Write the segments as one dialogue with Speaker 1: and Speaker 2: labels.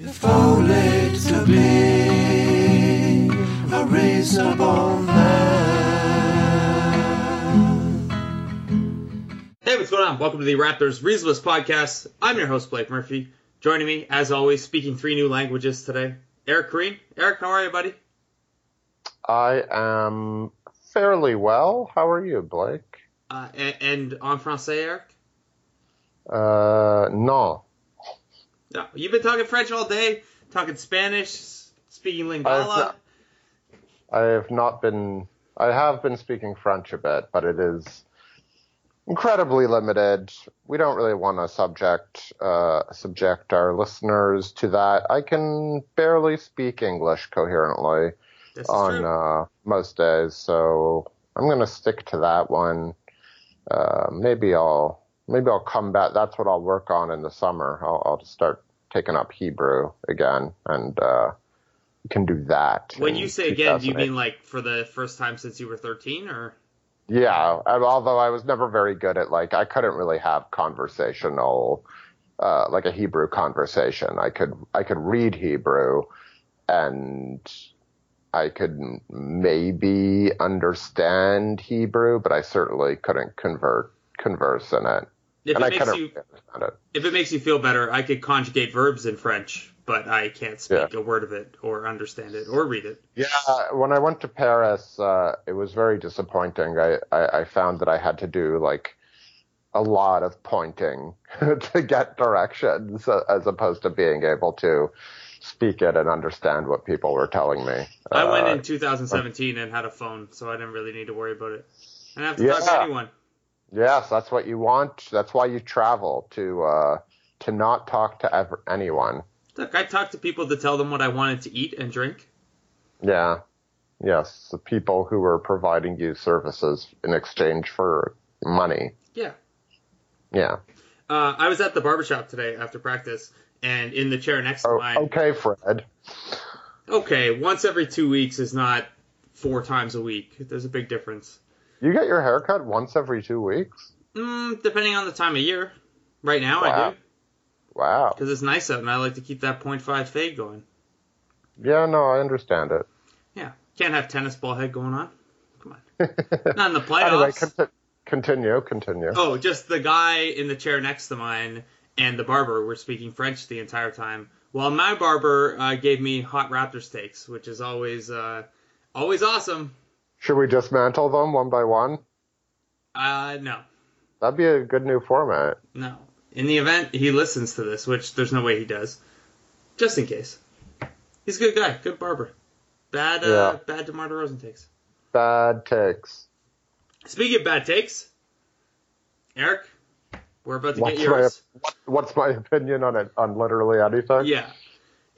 Speaker 1: If only to be a reasonable man.
Speaker 2: Hey, what's going on? Welcome to the Raptors Reasonless Podcast. I'm your host, Blake Murphy. Joining me, as always, speaking three new languages today, Eric Koreen. Eric, how are you, buddy?
Speaker 3: I am fairly well. How are you, Blake?
Speaker 2: Uh, and, and en français, Eric?
Speaker 3: Uh, no.
Speaker 2: No, you've been talking French all day, talking Spanish, speaking Lingala.
Speaker 3: I have not been. I have been speaking French a bit, but it is incredibly limited. We don't really want to subject uh, subject our listeners to that. I can barely speak English coherently on uh, most days, so I'm going to stick to that one. Uh, maybe I'll maybe I'll come back. That's what I'll work on in the summer. I'll, I'll just start taking up Hebrew again, and uh, can do that.
Speaker 2: when you say again, do you mean like for the first time since you were 13, or?
Speaker 3: Yeah, although I was never very good at like I couldn't really have conversational uh, like a Hebrew conversation. I could I could read Hebrew and I could maybe understand Hebrew, but I certainly couldn't convert converse in it.
Speaker 2: If
Speaker 3: and
Speaker 2: it
Speaker 3: I
Speaker 2: makes you
Speaker 3: really understand it.
Speaker 2: if it makes you feel better, I could conjugate verbs in French, but I can't speak
Speaker 3: Yeah.
Speaker 2: a word of it or understand it or read it.
Speaker 3: Yeah, when I went to Paris, uh, it was very disappointing. I, I, I found that I had to do like a lot of pointing to get directions uh, as opposed to being able to speak it and understand what people were telling me.
Speaker 2: I went
Speaker 3: Uh,
Speaker 2: in 2017 and had a phone, so I didn't really need to worry about it. I didn't have to talk to anyone.
Speaker 3: Yes, that's what you want. That's why you travel to uh, to not talk to ever, anyone.
Speaker 2: Look, I talked to people to tell them what I wanted to eat and drink.
Speaker 3: Yeah. Yes, the people who were providing you services in exchange for money.
Speaker 2: Yeah.
Speaker 3: Yeah.
Speaker 2: Uh, I was at the barbershop today after practice, and in the chair next to
Speaker 3: Oh,
Speaker 2: mine.
Speaker 3: okay, Fred.
Speaker 2: Okay, once every two weeks is not four times a week. There's a big difference.
Speaker 3: You get your hair cut once every two weeks?
Speaker 2: Mm, depending on the time of year. Right now I do,
Speaker 3: Wow.
Speaker 2: because it's nice out, and I like to keep that 0.5 fade going.
Speaker 3: Yeah, no, I understand it.
Speaker 2: Yeah, can't have tennis ball head going on. Come on, not in the playoffs.
Speaker 3: anyway, conti- continue, continue.
Speaker 2: Oh, just the guy in the chair next to mine and the barber were speaking French the entire time. While my barber uh, gave me hot raptor steaks, which is always uh, always awesome.
Speaker 3: Should we dismantle them one by one?
Speaker 2: Uh, no,
Speaker 3: That'd be a good new format.
Speaker 2: no. In the event he listens to this, which there's no way he does, just in case. He's a good guy, good barber. Bad, uh,
Speaker 3: Yeah.
Speaker 2: bad DeMar DeRozan takes.
Speaker 3: Bad takes.
Speaker 2: Speaking of bad takes, Eric, we're about to
Speaker 3: What's
Speaker 2: get yours.
Speaker 3: what, what's my opinion on it on literally anything?
Speaker 2: Yeah.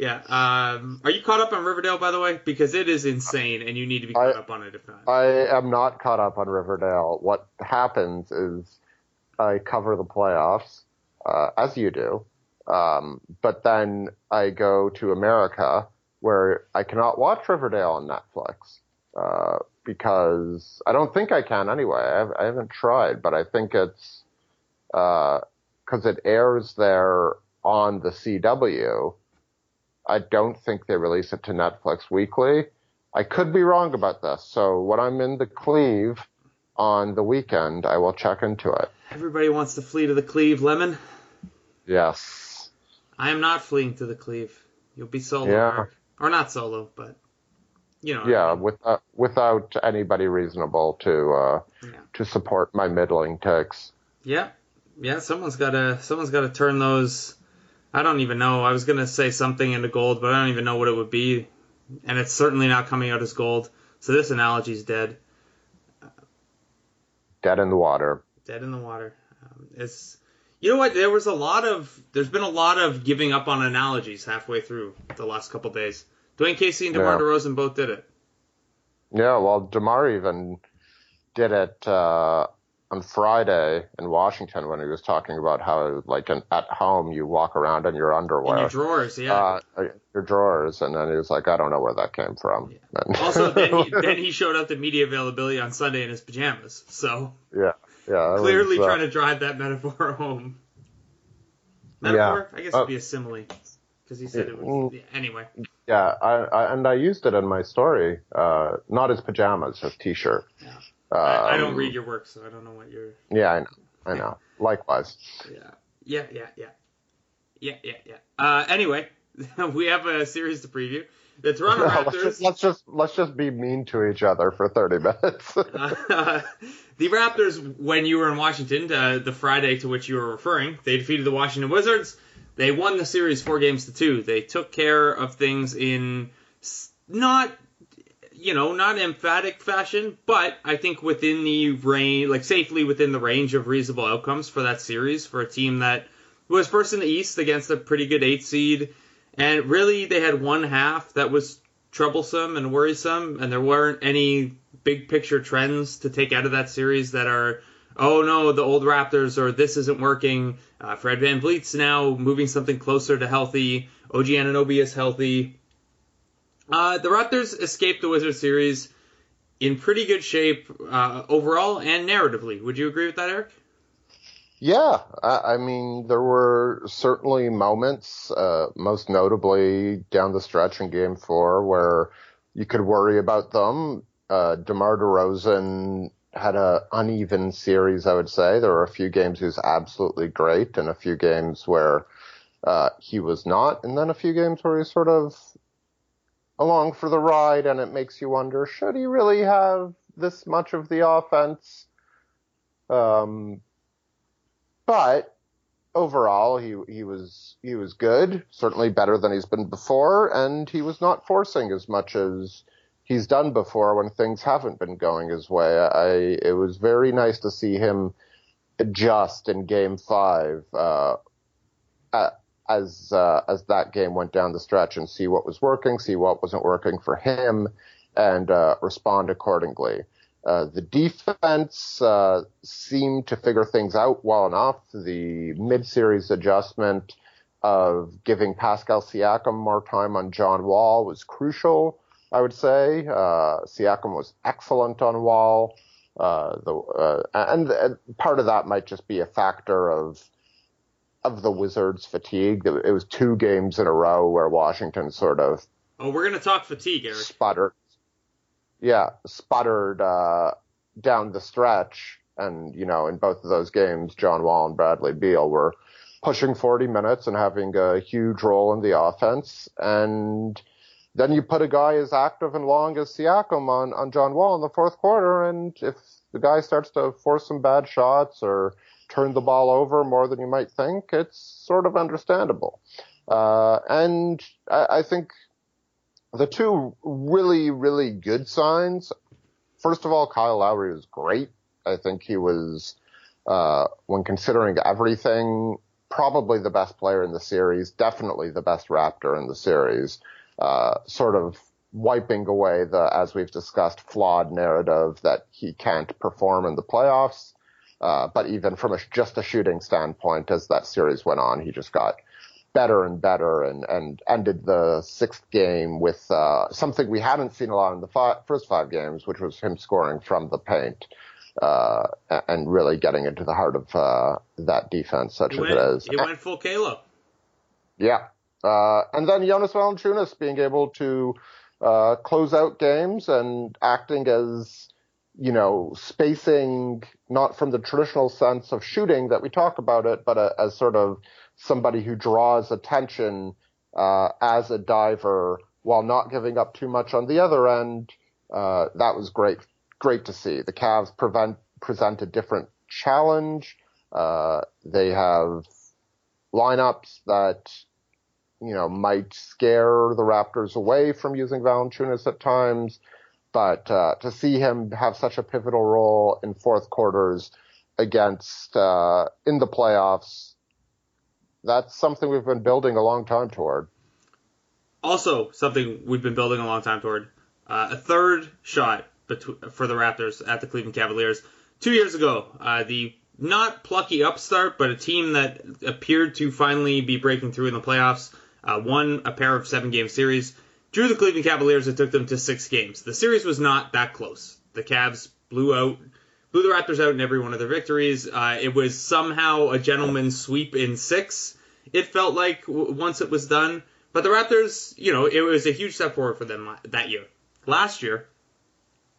Speaker 2: Yeah. Um, are you caught up on Riverdale, by the way? Because it is insane, and you need to be caught
Speaker 3: I-
Speaker 2: up on it if not.
Speaker 3: I am not caught up on Riverdale. What happens is I cover the playoffs, uh, as you do, um, but then I go to America where I cannot watch Riverdale on Netflix uh, because I don't think I can anyway. I, I haven't tried, but I think it's because it airs there on the CW. I don't think they release it to Netflix weekly. I could be wrong about this. So when I'm in the Cleve on the weekend, I will check into it.
Speaker 2: Everybody wants to flee to the Cleve, Lemon.
Speaker 3: Yes.
Speaker 2: I am not fleeing to the Cleve. You'll be solo,
Speaker 3: Yeah.
Speaker 2: Eric. or not solo, but you know. what I
Speaker 3: Yeah,
Speaker 2: mean.
Speaker 3: without without anybody reasonable to uh,
Speaker 2: Yeah.
Speaker 3: to support my middling takes.
Speaker 2: Yeah, yeah. Someone's got to. Someone's got to turn those. I don't even know. I was gonna say something into gold, but I don't even know what it would be, and it's certainly not coming out as gold. So this analogy's dead.
Speaker 3: Dead in the water.
Speaker 2: dead in the water. Um, it's you know what? There was a lot of there's been a lot of giving up on analogies halfway through the last couple days. Dwane Casey and DeMar
Speaker 3: Yeah.
Speaker 2: DeRozan both did it.
Speaker 3: Yeah, well, Demar even did it uh, on Friday in Washington when he was talking about how, like, in, at home you walk around in your underwear, In
Speaker 2: your drawers, yeah.
Speaker 3: uh, your drawers, and then he was like, I don't know where that came from. And-
Speaker 2: also, then he, then he showed up to media availability on Sunday in his pajamas. So
Speaker 3: yeah, yeah,
Speaker 2: clearly
Speaker 3: was, uh,
Speaker 2: trying to drive that metaphor home. Metaphor? I guess
Speaker 3: Oh.
Speaker 2: it'd be a simile. because he said it was. Yeah, anyway.
Speaker 3: Yeah, I, I, and I used it in my story, uh, not as pajamas, as t-shirt.
Speaker 2: Yeah. I, I don't
Speaker 3: Um,
Speaker 2: read your work, so I don't know what you're.
Speaker 3: Yeah, I know. I know. Likewise.
Speaker 2: Yeah. Yeah, yeah, yeah. Yeah, yeah, yeah. Uh, anyway, we have a series to preview. The Toronto
Speaker 3: let's,
Speaker 2: Raptors.
Speaker 3: just, let's just let's just be mean to each other for thirty minutes.
Speaker 2: Uh, the Raptors, when you were in Washington, uh, the Friday to which you were referring, they defeated the Washington Wizards. They won the series four games to two. They took care of things in not, you know, not emphatic fashion, but I think within the range, like safely within the range of reasonable outcomes for that series for a team that was first in the East against a pretty good eight seed. And really, they had one half that was troublesome and worrisome, and there weren't any big picture trends to take out of that series that are, oh no, the old Raptors or this isn't working. Uh, Fred VanVleet's now moving something closer to healthy. OG Anunoby is healthy. Uh, the Raptors escaped the Wizards series in pretty good shape uh, overall and narratively. Would you agree with that, Eric?
Speaker 3: Yeah, I, I mean, there were certainly moments, uh, most notably down the stretch in Game Four, where you could worry about them. Uh, DeMar DeRozan had a uneven series, I would say. There were a few games he was absolutely great, and a few games where uh, he was not, and then a few games where he's sort of along for the ride, and it makes you wonder: should he really have this much of the offense? Um, but overall, he he was he was good, certainly better than he's been before, and he was not forcing as much as he's done before when things haven't been going his way. I it was very nice to see him adjust in Game Five uh, uh, as uh, as that game went down the stretch and see what was working, see what wasn't working for him, and uh, respond accordingly. Uh, the defense uh, seemed to figure things out well enough. The mid-series adjustment of giving Pascal Siakam more time on John Wall was crucial. I would say uh, Siakam was excellent on Wall, uh, the, and, and part of that might just be a factor of of the Wizards' fatigue. It was two games in a row where Washington sort of
Speaker 2: Oh, we're gonna talk fatigue, Eric.
Speaker 3: sputtered. Yeah, sputtered uh, down the stretch, and you know, in both of those games, John Wall and Bradley Beal were pushing 40 minutes and having a huge role in the offense. And then you put a guy as active and long as Siakam on on John Wall in the fourth quarter, and if the guy starts to force some bad shots or turn the ball over more than you might think, it's sort of understandable. Uh, and I, I think the two really, really good signs. First of all, Kyle Lowry was great. I think he was, uh, when considering everything, probably the best player in the series, definitely the best Raptor in the series. Uh, sort of wiping away the, as we've discussed, flawed narrative that he can't perform in the playoffs. Uh, but even from a, just a shooting standpoint, as that series went on, he just got better and better and, and ended the sixth game with uh, something we hadn't seen a lot in the fi- first five games, which was him scoring from the paint uh, and really getting into the heart of uh, that defense, such
Speaker 2: He
Speaker 3: as
Speaker 2: went,
Speaker 3: it is.
Speaker 2: he went full Caleb.
Speaker 3: Yeah. Uh, and then Jonas Valanciunas being able to uh, close out games and acting as, you know, spacing not from the traditional sense of shooting that we talk about it, but a, as sort of somebody who draws attention uh, as a diver while not giving up too much on the other end. Uh, that was great, great to see. The Cavs prevent, present a different challenge. Uh, they have lineups that you know, might scare the Raptors away from using Valanciunas at times. But uh, to see him have such a pivotal role in fourth quarters against uh, in the playoffs, that's something we've been building a long time toward.
Speaker 2: Also, something we've been building a long time toward. Uh, a third shot for the Raptors at the Cleveland Cavaliers. Two years ago, uh, the not plucky upstart, but a team that appeared to finally be breaking through in the playoffs, uh, won a pair of seven game series, drew the Cleveland Cavaliers and took them to six games. The series was not that close. The Cavs blew out, blew the Raptors out in every one of their victories. Uh, it was somehow a gentleman's sweep in six. It felt like w- once it was done, But the Raptors, you know, it was a huge step forward for them that year. Last year,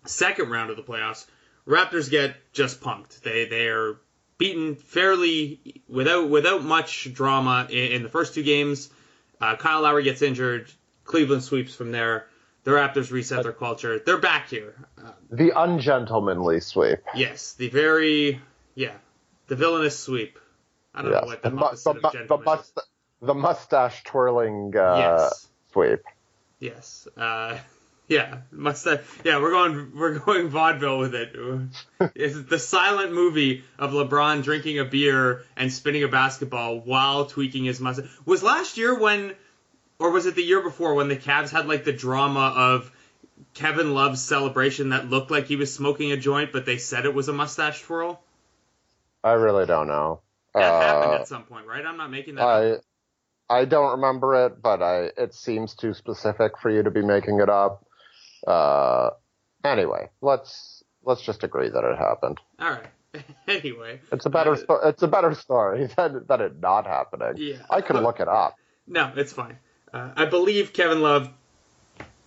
Speaker 2: second round of the playoffs, Raptors get just punked. They they are beaten fairly without without much drama in, in the first two games. Uh, Kyle Lowry gets injured. Cleveland sweeps from there. The Raptors reset their culture. They're back here. Uh,
Speaker 3: the ungentlemanly sweep.
Speaker 2: Yes, the very yeah, the villainous sweep. I don't yes. know what the, the, opposite the, of the, must,
Speaker 3: the mustache twirling uh, yes. sweep.
Speaker 2: Yes. Uh, yeah, mustache. Yeah, we're going we're going vaudeville with it. it's the silent movie of LeBron drinking a beer and spinning a basketball while tweaking his mustache. Was last year when, or was it the year before when the Cavs had like the drama of Kevin Love's celebration that looked like he was smoking a joint, but they said it was a mustache twirl?
Speaker 3: I really don't know.
Speaker 2: That uh, happened at some point, right? I'm not making that.
Speaker 3: I up. I don't remember it, but I it seems too specific for you to be making it up. Uh, anyway, let's let's just agree that it happened.
Speaker 2: All right. anyway,
Speaker 3: it's a better uh, sto- it's a better story than than it not happening.
Speaker 2: Yeah,
Speaker 3: I can look it up.
Speaker 2: No, it's fine. Uh, I believe Kevin Love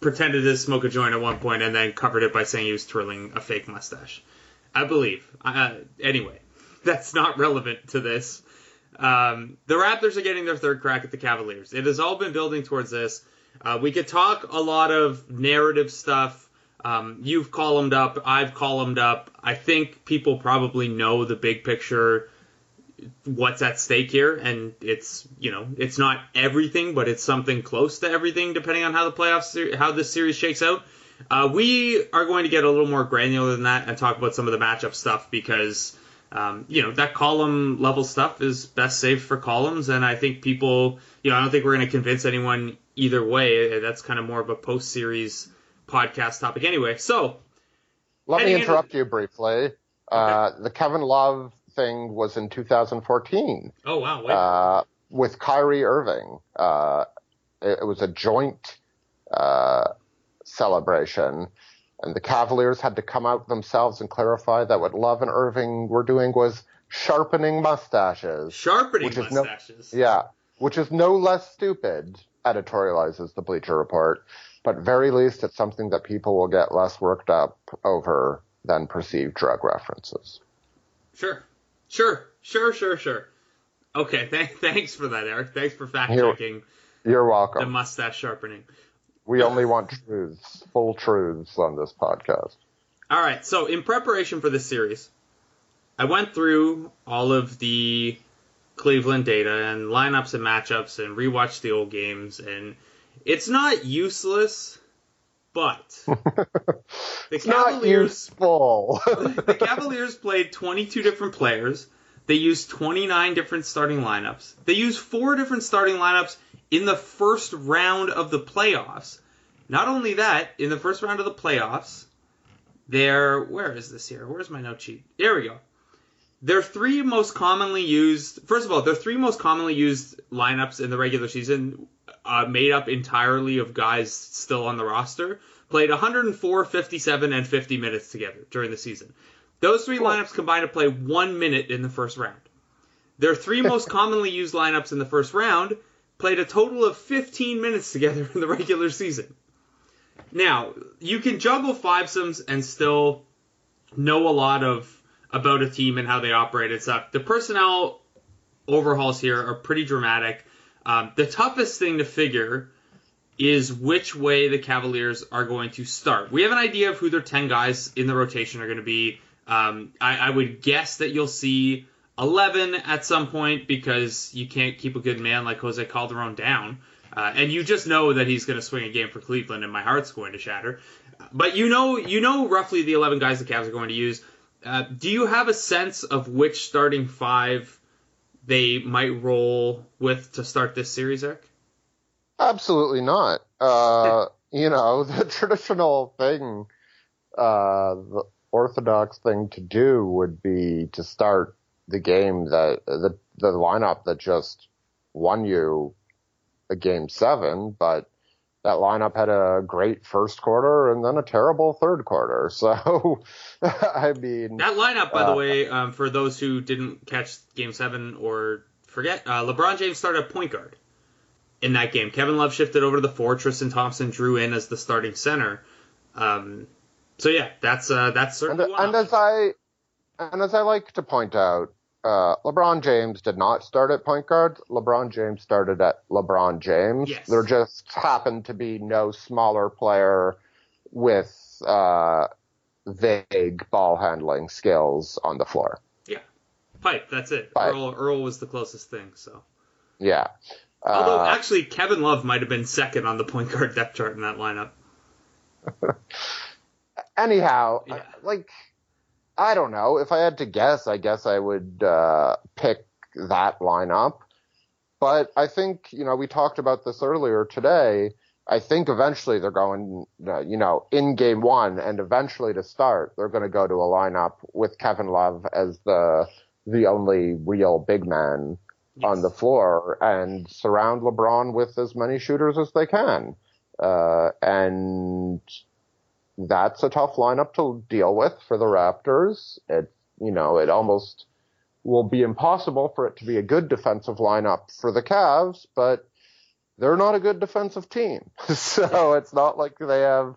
Speaker 2: pretended to smoke a joint at one point and then covered it by saying he was twirling a fake mustache. I believe. Uh, anyway, that's not relevant to this. Um, the Raptors are getting their third crack at the Cavaliers. It has all been building towards this. Uh, we could talk a lot of narrative stuff. Um, you've columned up, I've columned up. I think people probably know the big picture, what's at stake here, and it's you know it's not everything, but it's something close to everything, depending on how the playoffs, how this series shakes out. Uh, we are going to get a little more granular than that and talk about some of the matchup stuff because um, you know, that column level stuff is best saved for columns, and I think people, you know, I don't think we're going to convince anyone either way. That's kind of more of a post series podcast topic anyway. So,
Speaker 3: let me interrupt into... you briefly. Uh, the Kevin Love thing was in 2014.
Speaker 2: Oh wow!
Speaker 3: Uh, with Kyrie Irving, uh, it, it, was a joint uh, celebration and the Cavaliers had to come out themselves and clarify that what Love and Irving were doing was sharpening mustaches.
Speaker 2: Sharpening mustaches.
Speaker 3: No, yeah, which is no less stupid, editorializes the Bleacher Report, but very least it's something that people will get less worked up over than perceived drug references.
Speaker 2: Sure, sure, sure, sure, sure. Okay, th- thanks for that, Eric. Thanks for fact checking.
Speaker 3: You're, you're welcome.
Speaker 2: The mustache sharpening.
Speaker 3: We only want truths, full truths on this podcast.
Speaker 2: All right. So in preparation for this series, I went through all of the Cleveland data and lineups and matchups and rewatched the old games and it's not useless, but
Speaker 3: the Cavaliers
Speaker 2: the Cavaliers played 22 different players. They used 29 different starting lineups. They used four different starting lineups in the first round of the playoffs. Not only that, in the first round of the playoffs, there where is this here? Where's my note sheet? There we go. Their three most commonly used, first of all, their three most commonly used lineups in the regular season, uh, made up entirely of guys still on the roster, played 104, 57, and 50 minutes together during the season. Those three cool. lineups combined to play one minute in the first round. Their three most commonly used lineups in the first round played a total of 15 minutes together in the regular season. Now, you can juggle fivesomes and still know a lot of about a team and how they operate and stuff. The personnel overhauls here are pretty dramatic. Um, the toughest thing to figure is which way the Cavaliers are going to start. We have an idea of who their 10 guys in the rotation are going to be. Um, I, I, would guess that you'll see 11 at some point because you can't keep a good man like Jose Calderon down. Uh, and you just know that he's going to swing a game for Cleveland, and my heart's going to shatter. But you know, you know roughly the 11 guys the Cavs are going to use. Uh, do you have a sense of which starting five they might roll with to start this series, Eric?
Speaker 3: Absolutely not. Uh, you know, the traditional thing, uh, the orthodox thing to do would be to start the game that the the lineup that just won you a game seven, but that lineup had a great first quarter and then a terrible third quarter. So, I mean,
Speaker 2: that lineup, by uh, the way, um, for those who didn't catch game seven or forget, uh, LeBron James started at point guard. in that game. Kevin Love shifted over to the four. Tristan Thompson drew in as the starting center. Um, so yeah, that's uh, that's
Speaker 3: And,
Speaker 2: certainly one
Speaker 3: and as I and as I like to point out, uh, LeBron James did not start at point guard. LeBron James started at LeBron James.
Speaker 2: Yes.
Speaker 3: There just happened to be no smaller player with uh, vague ball handling skills on the floor.
Speaker 2: Yeah, pipe. That's it.
Speaker 3: Pipe.
Speaker 2: Earl Earl was the closest thing. So
Speaker 3: Yeah.
Speaker 2: although
Speaker 3: Uh,
Speaker 2: actually Kevin Love might have been second on the point guard depth chart in that lineup.
Speaker 3: anyhow,
Speaker 2: Yeah.
Speaker 3: Like I don't know. If I had to guess, I guess I would uh, pick that lineup. But I think you know we talked about this earlier today. I think eventually they're going, uh, you know, in game one, and eventually to start, they're going to go to a lineup with Kevin Love as the the only real big man on the floor and surround LeBron with as many shooters as they can. Uh, and that's a tough lineup to deal with for the Raptors. It, you know, it almost will be impossible for it to be a good defensive lineup for the Cavs, but they're not a good defensive team. so it's not like they have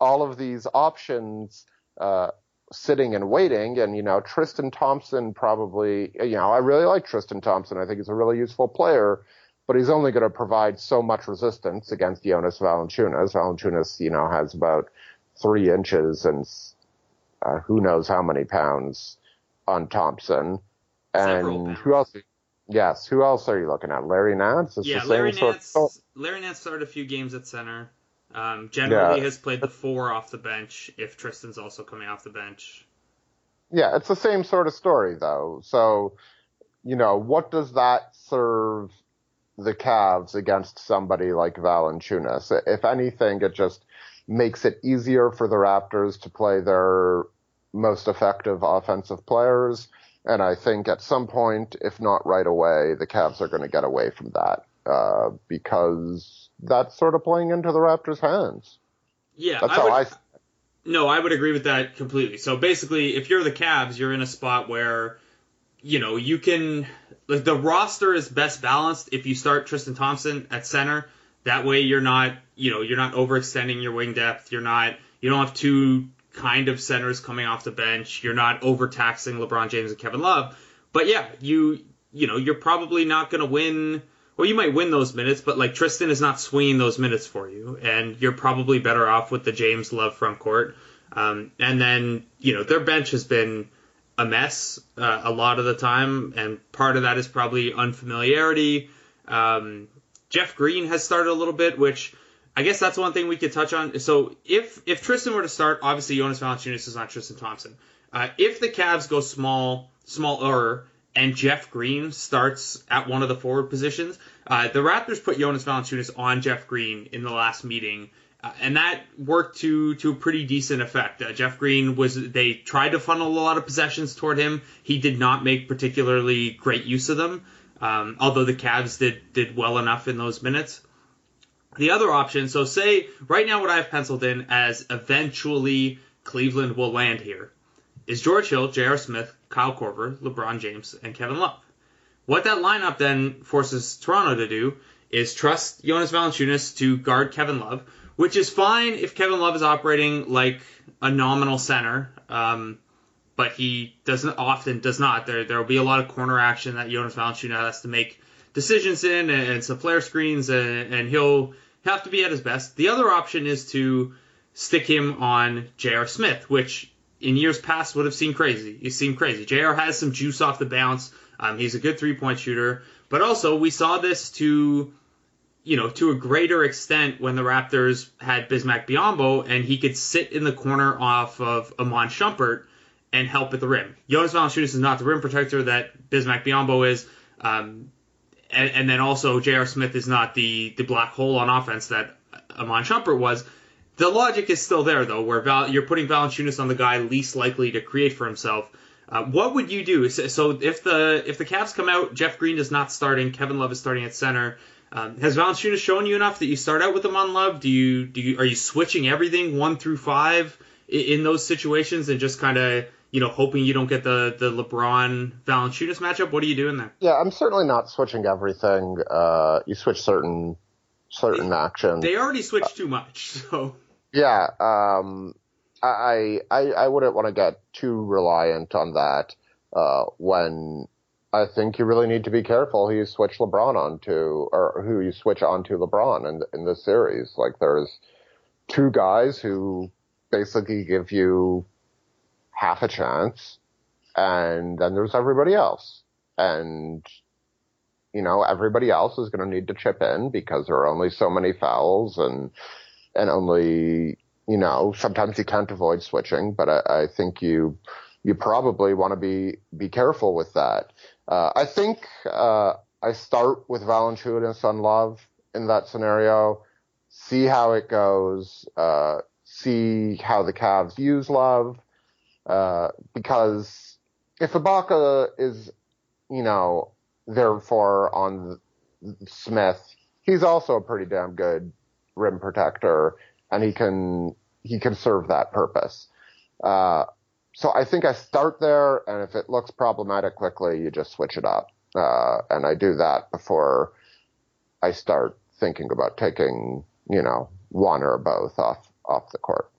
Speaker 3: all of these options, uh, sitting and waiting. And, you know, Tristan Thompson probably, you know, I really like Tristan Thompson. I think he's a really useful player, but he's only going to provide so much resistance against Jonas Valanciunas. Valanciunas, you know, has about three inches and uh, who knows how many pounds on Thompson. And who else? Yes, who else are you looking at? Larry Nance? It's
Speaker 2: yeah, Larry
Speaker 3: sort
Speaker 2: Nance.
Speaker 3: of
Speaker 2: Larry Nance started a few games at center. Um, generally
Speaker 3: Yeah.
Speaker 2: has played the four off the bench if Tristan's also coming off the bench.
Speaker 3: Yeah, it's the same sort of story though. So, you know, what does that serve the Cavs against somebody like Valanciunas? If anything, it just makes it easier for the Raptors to play their most effective offensive players. And I think at some point, if not right away, the Cavs are going to get away from that uh, because that's sort of playing into the Raptors' hands.
Speaker 2: Yeah,
Speaker 3: That's
Speaker 2: I
Speaker 3: how
Speaker 2: would,
Speaker 3: I.
Speaker 2: No, I would agree with that completely. So basically, if you're the Cavs, you're in a spot where, you know, you can like the roster is best balanced if you start Tristan Thompson at center. That way, you're not, you know, you're not overextending your wing depth. You're not, you don't have two kind of centers coming off the bench. You're not overtaxing LeBron James and Kevin Love. But yeah, you, you know, you're probably not going to win. Well, you might win those minutes, but like Tristan is not swinging those minutes for you, and you're probably better off with the James Love front court. Um, and then you know their bench has been a mess uh, a lot of the time, and part of that is probably unfamiliarity. Um, Jeff Green has started a little bit, which I guess that's one thing we could touch on. So if if Tristan were to start, obviously Jonas Valanciunas is not Tristan Thompson. Uh, if the Cavs go small, smaller, and Jeff Green starts at one of the forward positions, uh, the Raptors put Jonas Valanciunas on Jeff Green in the last meeting. Uh, and that worked to to a pretty decent effect. Uh, Jeff Green was they tried to funnel a lot of possessions toward him. He did not make particularly great use of them, um, although the Cavs did did well enough in those minutes. The other option, so say right now what I've penciled in as eventually Cleveland will land here, is George Hill, J.R. Smith, Kyle Korver, LeBron James, and Kevin Love. What that lineup then forces Toronto to do is trust Jonas Valanciunas to guard Kevin Love, which is fine if Kevin Love is operating like a nominal center, um, but he doesn't often does not. There there will be a lot of corner action that Jonas Valanciunas has to make decisions in and, and some flare screens, and, and he'll have to be at his best. The other option is to stick him on J.R. Smith, which in years past would have seemed crazy. He seemed crazy. J.R. has some juice off the bounce. Um, he's a good three point shooter, but also we saw this to, you know, to a greater extent when the Raptors had Bismack Biyombo and he could sit in the corner off of Iman Shumpert and help at the rim. Jonas Valanciunas is not the rim protector that Bismack Biyombo is. Um, and, and then also J.R. Smith is not the the black hole on offense that Iman Shumpert was. The logic is still there though, where Val, you're putting Valanciunas on the guy least likely to create for himself. Uh, what would you do? So, if the if the Cavs come out, Jeff Green is not starting, Kevin Love is starting at center. Um, has Valanciunas shown you enough that you start out with him on Love? Do you do you, are you switching everything one through five in, in those situations and just kind of you know hoping you don't get the the LeBron Valanciunas matchup? What are you doing there?
Speaker 3: Yeah, I'm certainly not switching everything. Uh, you switch certain certain actions.
Speaker 2: They already switched too much, so
Speaker 3: Yeah, um, I I I wouldn't want to get too reliant on that uh, when I think you really need to be careful who you switch LeBron onto or who you switch onto LeBron in in this series. Like there's two guys who basically give you half a chance, and then there's everybody else, and you know everybody else is going to need to chip in because there are only so many fouls and and only you know sometimes you can't avoid switching, but I, I think you you probably want to be be careful with that. Uh, I think uh, I start with Valanciunas on Love in that scenario, see how it goes, uh, see how the Cavs use Love, uh, because if Ibaka is, you know, therefore on Smith, he's also a pretty damn good rim protector, and he can he can serve that purpose. Uh, so I think I start there, and if it looks problematic quickly, you just switch it up. Uh, and I do that before I start thinking about taking, you know, one or both off off the court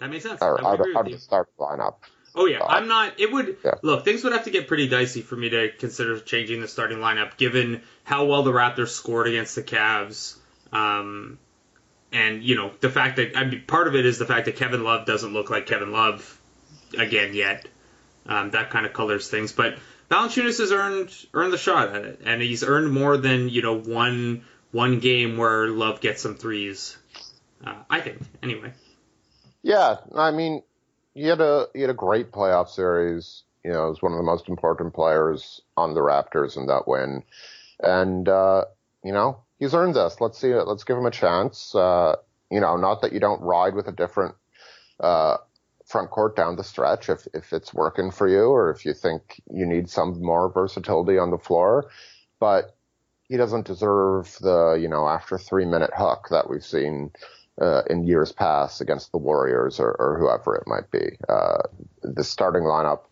Speaker 2: that makes sense.
Speaker 3: or out, of- out the start lineup.
Speaker 2: Oh yeah,
Speaker 3: Uh,
Speaker 2: I'm not. It would
Speaker 3: yeah.
Speaker 2: look. Things would have to get pretty dicey for me to consider changing the starting lineup, given how well the Raptors scored against the Cavs. Um, and you know the fact that I mean, part of it is the fact that Kevin Love doesn't look like Kevin Love again yet. Um, that kind of colors things, but Valanciunas has earned earned the shot at it, and he's earned more than you know one one game where Love gets some threes. Uh, I think anyway.
Speaker 3: Yeah, I mean, he had a he had a great playoff series. You know, was one of the most important players on the Raptors in that win, and uh, you know he's earned this. Let's see it. Let's give him a chance. Uh, you know, not that you don't ride with a different uh, front court down the stretch if if it's working for you, or if you think you need some more versatility on the floor, but he doesn't deserve the you know after three minute hook that we've seen uh, in years past against the Warriors or, or whoever it might be. Uh, the starting lineup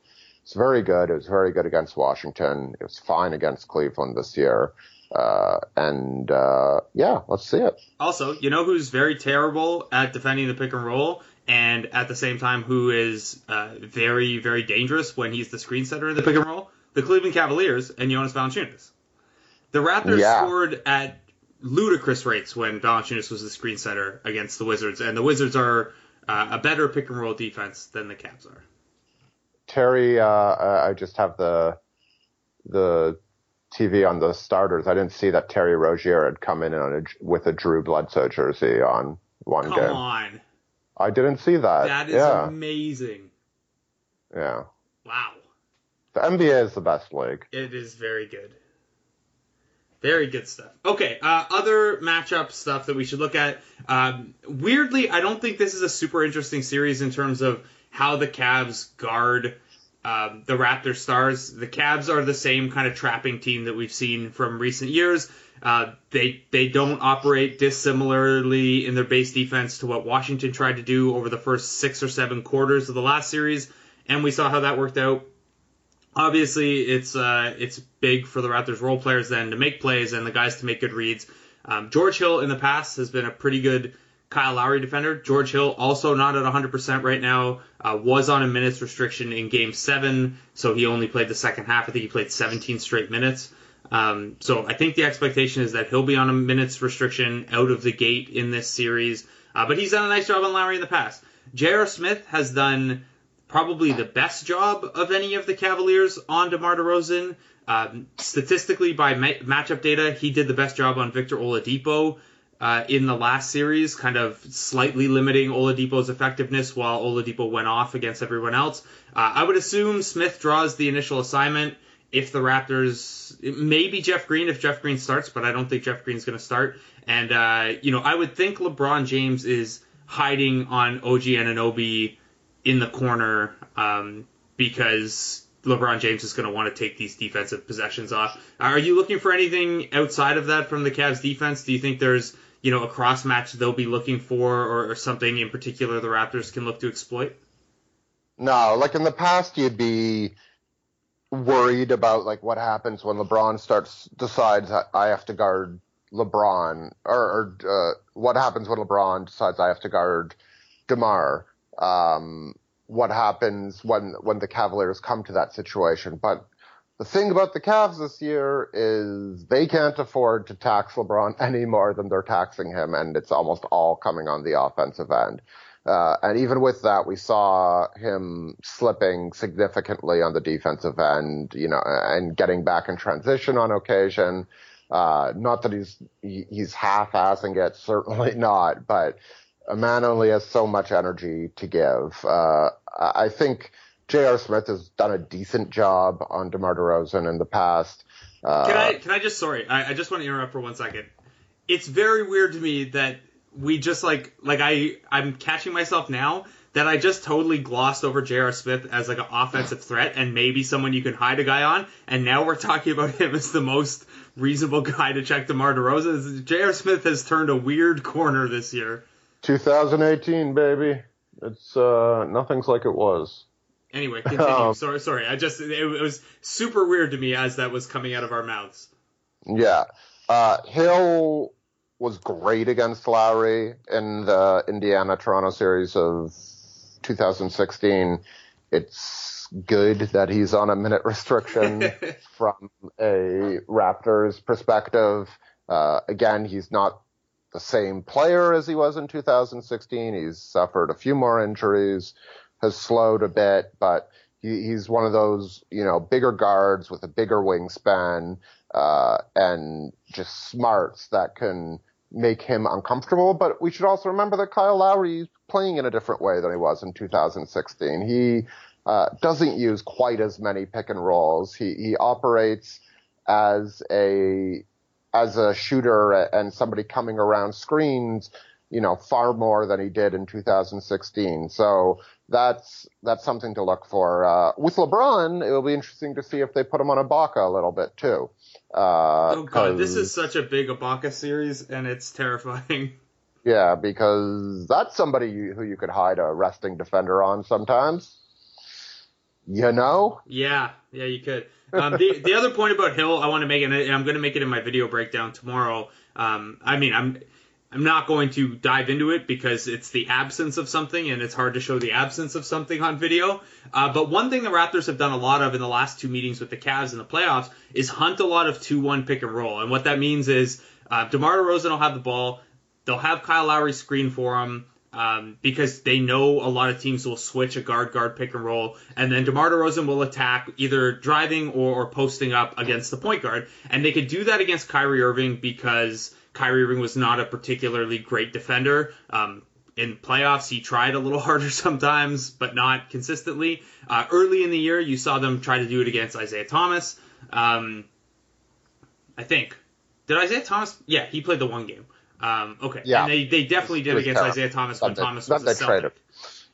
Speaker 3: is very good. It was very good against Washington. It was fine against Cleveland this year. Uh, and uh, yeah, let's see it.
Speaker 2: Also, you know who's very terrible at defending the pick and roll, and at the same time who is uh, very, very dangerous when he's the screen setter in the pick and roll? The Cleveland Cavaliers and Jonas Valanciunas. The Raptors
Speaker 3: Yeah.
Speaker 2: scored at ludicrous rates when Valanciunas was the screen setter against the Wizards, and the Wizards are uh, a better pick and roll defense than the Cavs are.
Speaker 3: Terry, uh, I just have the the TV on the starters. I didn't see that Terry Rozier had come in on a, with a Drew Bledsoe jersey on one
Speaker 2: Come
Speaker 3: game.
Speaker 2: on,
Speaker 3: I didn't see that.
Speaker 2: that is
Speaker 3: yeah,
Speaker 2: amazing!
Speaker 3: yeah.
Speaker 2: Wow.
Speaker 3: The NBA is the best league.
Speaker 2: It is very good. Very good stuff. Okay, uh, other matchup stuff that we should look at. Um, weirdly, I don't think this is a super interesting series in terms of how the Cavs guard um, the Raptor stars. The Cavs are the same kind of trapping team that we've seen from recent years. Uh, they they don't operate dissimilarly in their base defense to what Washington tried to do over the first six or seven quarters of the last series, and we saw how that worked out obviously it's uh, it's big for the Raptors role players then to make plays and the guys to make good reads. Um, George Hill in the past has been a pretty good Kyle Lowry defender. George Hill also not at 100% right now. Uh, was on a minutes restriction in Game Seven, so he only played the second half. I think he played 17 straight minutes. Um, so I think the expectation is that he'll be on a minutes restriction out of the gate in this series. Uh, but he's done a nice job on Lowry in the past. J.R. Smith has done probably the best job of any of the Cavaliers on DeMar DeRozan. Um, statistically, by ma- matchup data, he did the best job on Victor Oladipo uh, in the last series, kind of slightly limiting Oladipo's effectiveness while Oladipo went off against everyone else. Uh, I would assume Smith draws the initial assignment if the Raptors, maybe Jeff Green if Jeff Green starts, but I don't think Jeff Green's going to start. And uh, you know, I would think LeBron James is hiding on OG Anunoby in the corner um, because LeBron James is going to want to take these defensive possessions off. Are you looking for anything outside of that from the Cavs defense? Do you think there's you know a cross match they'll be looking for, or, or something in particular the Raptors can look to exploit?
Speaker 3: No, like in the past, you'd be worried about like what happens when LeBron starts decides I have to guard LeBron, or, or uh, what happens when LeBron decides I have to guard DeMar. Um, what happens when when the Cavaliers come to that situation? But the thing about the Cavs this year is they can't afford to tax LeBron any more than they're taxing him, and it's almost all coming on the offensive end. Uh, and even with that, we saw him slipping significantly on the defensive end, you know, and getting back in transition on occasion. Uh, not that he's he's half-assing it, certainly not, but a man only has so much energy to give. Uh, I think J.R. Smith has done a decent job on DeMar DeRozan in the past. Uh,
Speaker 2: Can I can I just sorry, I, I just want to interrupt for one second. It's very weird to me that we just like like I I'm catching myself now that I just totally glossed over J.R. Smith as like an offensive threat and maybe someone you can hide a guy on, and now we're talking about him as the most reasonable guy to check DeMar DeRozan. J.R. Smith has turned a weird corner this year.
Speaker 3: 2018, baby. It's uh, nothing's like it was.
Speaker 2: Anyway, continue. Um, sorry, sorry. I just it, it, was super weird to me as that was coming out of our mouths.
Speaker 3: Yeah, uh, Hill was great against Lowry in the Indiana Toronto series of 2016. It's good that he's on a minute restriction from a Raptors perspective. Uh, again, he's not the same player as he was in 2016. He's suffered a few more injuries, has slowed a bit, but he, he's one of those, you know, bigger guards with a bigger wingspan, uh, and just smarts that can make him uncomfortable. But we should also remember that Kyle Lowry is playing in a different way than he was in 2016. He, uh, doesn't use quite as many pick and rolls. He, he operates as a as a shooter and somebody coming around screens, you know, far more than he did in 2016. So that's that's something to look for. Uh, with LeBron, it will be interesting to see if they put him on Ibaka a little bit too. Uh,
Speaker 2: oh god, this is such a big Ibaka series, and it's terrifying.
Speaker 3: Yeah, because that's somebody you, who you could hide a resting defender on sometimes. You know?
Speaker 2: Yeah, yeah, you could. Um, the the other point about Hill, I want to make, and I'm going to make it in my video breakdown tomorrow. Um, I mean, I'm I'm not going to dive into it because it's the absence of something, and it's hard to show the absence of something on video. Uh, but one thing the Raptors have done a lot of in the last two meetings with the Cavs in the playoffs is hunt a lot of two-one pick and roll, and what that means is uh, DeMar DeRozan will have the ball. They'll have Kyle Lowry screen for him um, because they know a lot of teams will switch a guard guard pick and roll, and then DeMar DeRozan will attack either driving or, or posting up against the point guard, and they could do that against Kyrie Irving because Kyrie Irving was not a particularly great defender. Um, in playoffs, he tried a little harder sometimes, but not consistently. Uh, early in the year, you saw them try to do it against Isaiah Thomas. Um, I think. Did Isaiah Thomas? Yeah, he played the one game. Um, okay. Yeah. And they, they definitely did against. Isaiah Thomas when Thomas was a Celtic.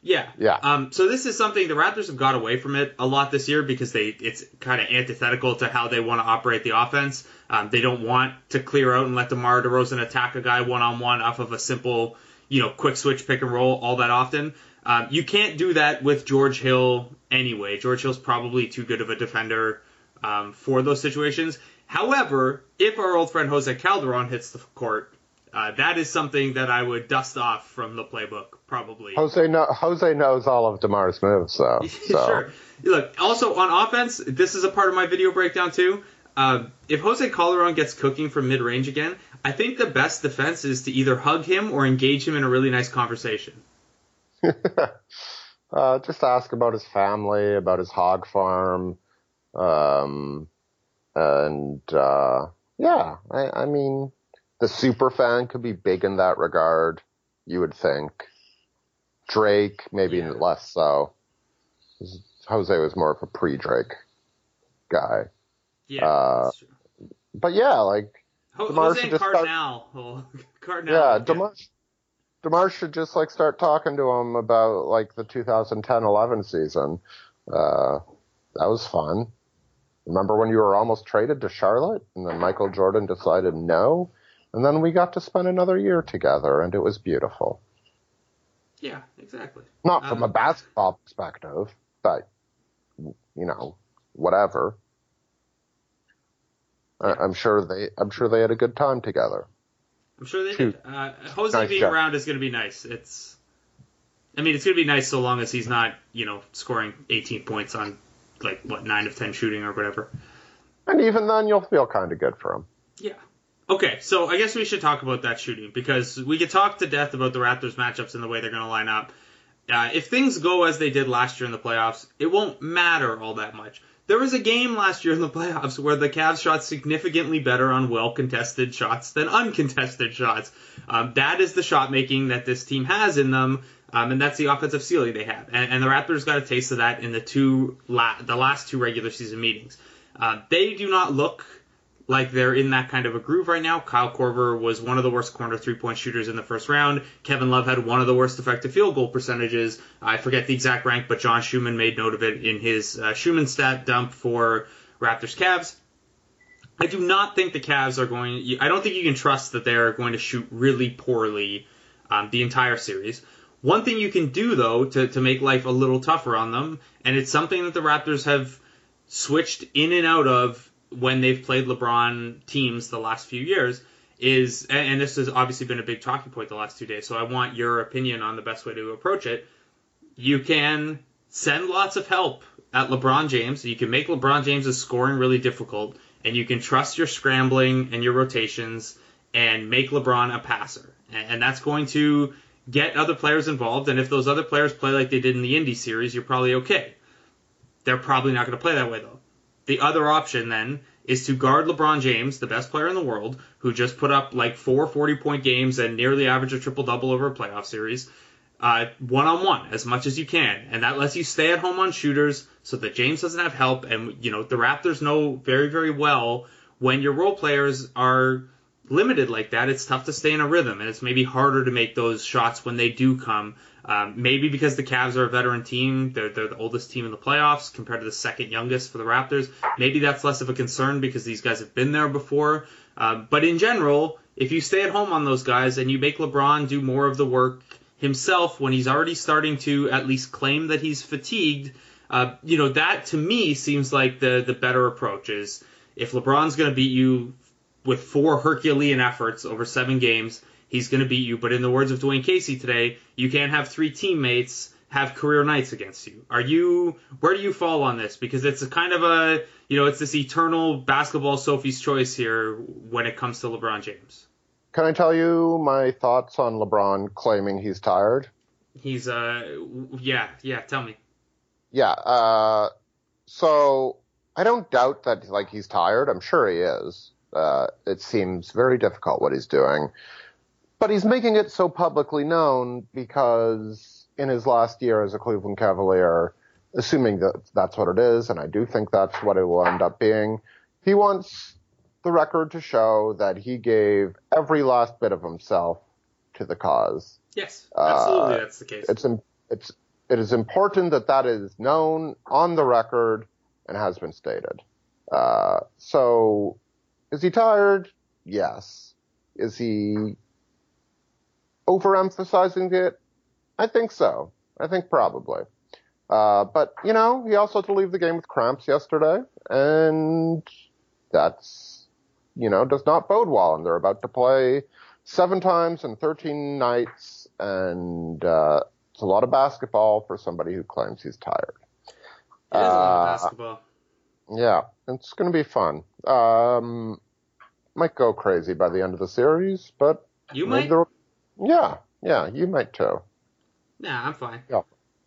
Speaker 2: Yeah.
Speaker 3: Yeah.
Speaker 2: Um, so this is something the Raptors have got away from it a lot this year because they it's kind of antithetical to how they want to operate the offense. Um, they don't want to clear out and let DeMar DeRozan attack a guy one on one off of a simple, you know, quick switch pick and roll all that often. Um, you can't do that with George Hill anyway. George Hill's probably too good of a defender um, for those situations. However, if our old friend Jose Calderon hits the court, uh, that is something that I would dust off from the playbook, probably.
Speaker 3: Jose, no, Jose knows all of Demar's moves, though. So.
Speaker 2: sure. Look, also on offense, this is a part of my video breakdown too. Uh, if Jose Calderon gets cooking from mid range again, I think the best defense is to either hug him or engage him in a really nice conversation.
Speaker 3: uh, just ask about his family, about his hog farm, um, and uh, yeah, I, I mean the super fan could be big in that regard. You would think Drake maybe yeah. less so. Jose was more of a pre-Drake guy.
Speaker 2: Yeah, uh,
Speaker 3: but yeah, like
Speaker 2: Ho- Demar Jose and Cardinal. Start, Cardinal.
Speaker 3: Yeah, Demar, Demar should just like start talking to him about like the 2010-11 season. Uh, that was fun. Remember when you were almost traded to Charlotte and then Michael Jordan decided no? And then we got to spend another year together, and it was beautiful.
Speaker 2: Yeah, exactly.
Speaker 3: Not from um, a basketball perspective, but, you know, whatever. I, I'm sure they I'm sure they had a good time together.
Speaker 2: I'm sure they
Speaker 3: Shoot.
Speaker 2: did. Uh, Jose
Speaker 3: Nice
Speaker 2: being
Speaker 3: job.
Speaker 2: around is going to be nice. It's, I mean, it's going to be nice so long as he's not, you know, scoring 18 points on like what nine of 10 shooting or whatever.
Speaker 3: And even then, you'll feel kind of good for him.
Speaker 2: Yeah. Okay, so I guess we should talk about that shooting because we could talk to death about the Raptors matchups and the way they're going to line up. Uh, if things go as they did last year in the playoffs, it won't matter all that much. There was a game last year in the playoffs where the Cavs shot significantly better on well contested shots than uncontested shots. Um, that is the shot making that this team has in them, um, and that's the offensive ceiling they have. And, and the Raptors got a taste of that in the two la- the last two regular season meetings. Uh, they do not look like they're in that kind of a groove right now. Kyle Korver was one of the worst corner three point shooters in the first round. Kevin Love had one of the worst effective field goal percentages. I forget the exact rank, but John Schumann made note of it in his uh, Schumann stat dump for Raptors Cavs. I do not think the Cavs are going. I don't think you can trust that they are going to shoot really poorly um, the entire series. One thing you can do though to, to make life a little tougher on them, and it's something that the Raptors have switched in and out of when they've played LeBron teams the last few years, is and this has obviously been a big talking point the last two days. So I want your opinion on the best way to approach it. You can send lots of help at LeBron James. You can make LeBron James' scoring really difficult, and you can trust your scrambling and your rotations and make LeBron a passer. And, and that's going to get other players involved. And if those other players play like they did in the Indy series, you're probably okay. They're probably not going to play that way though. The other option then is to guard LeBron James, the best player in the world, who just put up like four 40 point games and nearly average a triple double over a playoff series, one on one as much as you can. And that lets you stay at home on shooters so that James doesn't have help. And, you know, the Raptors know very, very well when your role players are limited like that, it's tough to stay in a rhythm, and it's maybe harder to make those shots when they do come. Um, maybe because the Cavs are a veteran team, they're, they're the oldest team in the playoffs compared to the second youngest for the Raptors. Maybe that's less of a concern because these guys have been there before. Um, but in general, if you stay at home on those guys and you make LeBron do more of the work himself when he's already starting to at least claim that he's fatigued, uh, you know that to me seems like the the better approach is if LeBron's going to beat you with four Herculean efforts over seven games, he's going to beat you. But in the words of Dwane Casey today, you can't have three teammates have career nights against you. Are you where do you fall on this? Because it's a kind of a you know it's this eternal basketball Sophie's choice here when it comes to LeBron James.
Speaker 3: Can I tell you my thoughts on LeBron claiming he's tired?
Speaker 2: He's uh yeah yeah tell me
Speaker 3: Yeah. Uh, so I don't doubt that like he's tired. I'm sure he is. Uh, it seems very difficult what he's doing, but he's making it so publicly known because in his last year as a Cleveland Cavalier, assuming that that's what it is, and I do think that's what it will end up being, he wants the record to show that he gave every last bit of himself to the cause.
Speaker 2: yes absolutely
Speaker 3: Uh,
Speaker 2: that's the case.
Speaker 3: It's it's it is important that that is known on the record and has been stated. Uh, so, is he tired? Yes. Is he overemphasizing it? I think so. I think probably. Uh, but you know, he also had to leave the game with cramps yesterday, and that's you know does not bode well. And they're about to play seven times in 13 nights, and uh, it's a lot of basketball for somebody who claims he's tired.
Speaker 2: it is a lot of
Speaker 3: uh,
Speaker 2: basketball.
Speaker 3: Yeah, it's going to be fun. Um, might go crazy by the end of the series, but
Speaker 2: You might
Speaker 3: yeah, yeah, you might too.
Speaker 2: Nah, I'm fine.
Speaker 3: Yeah.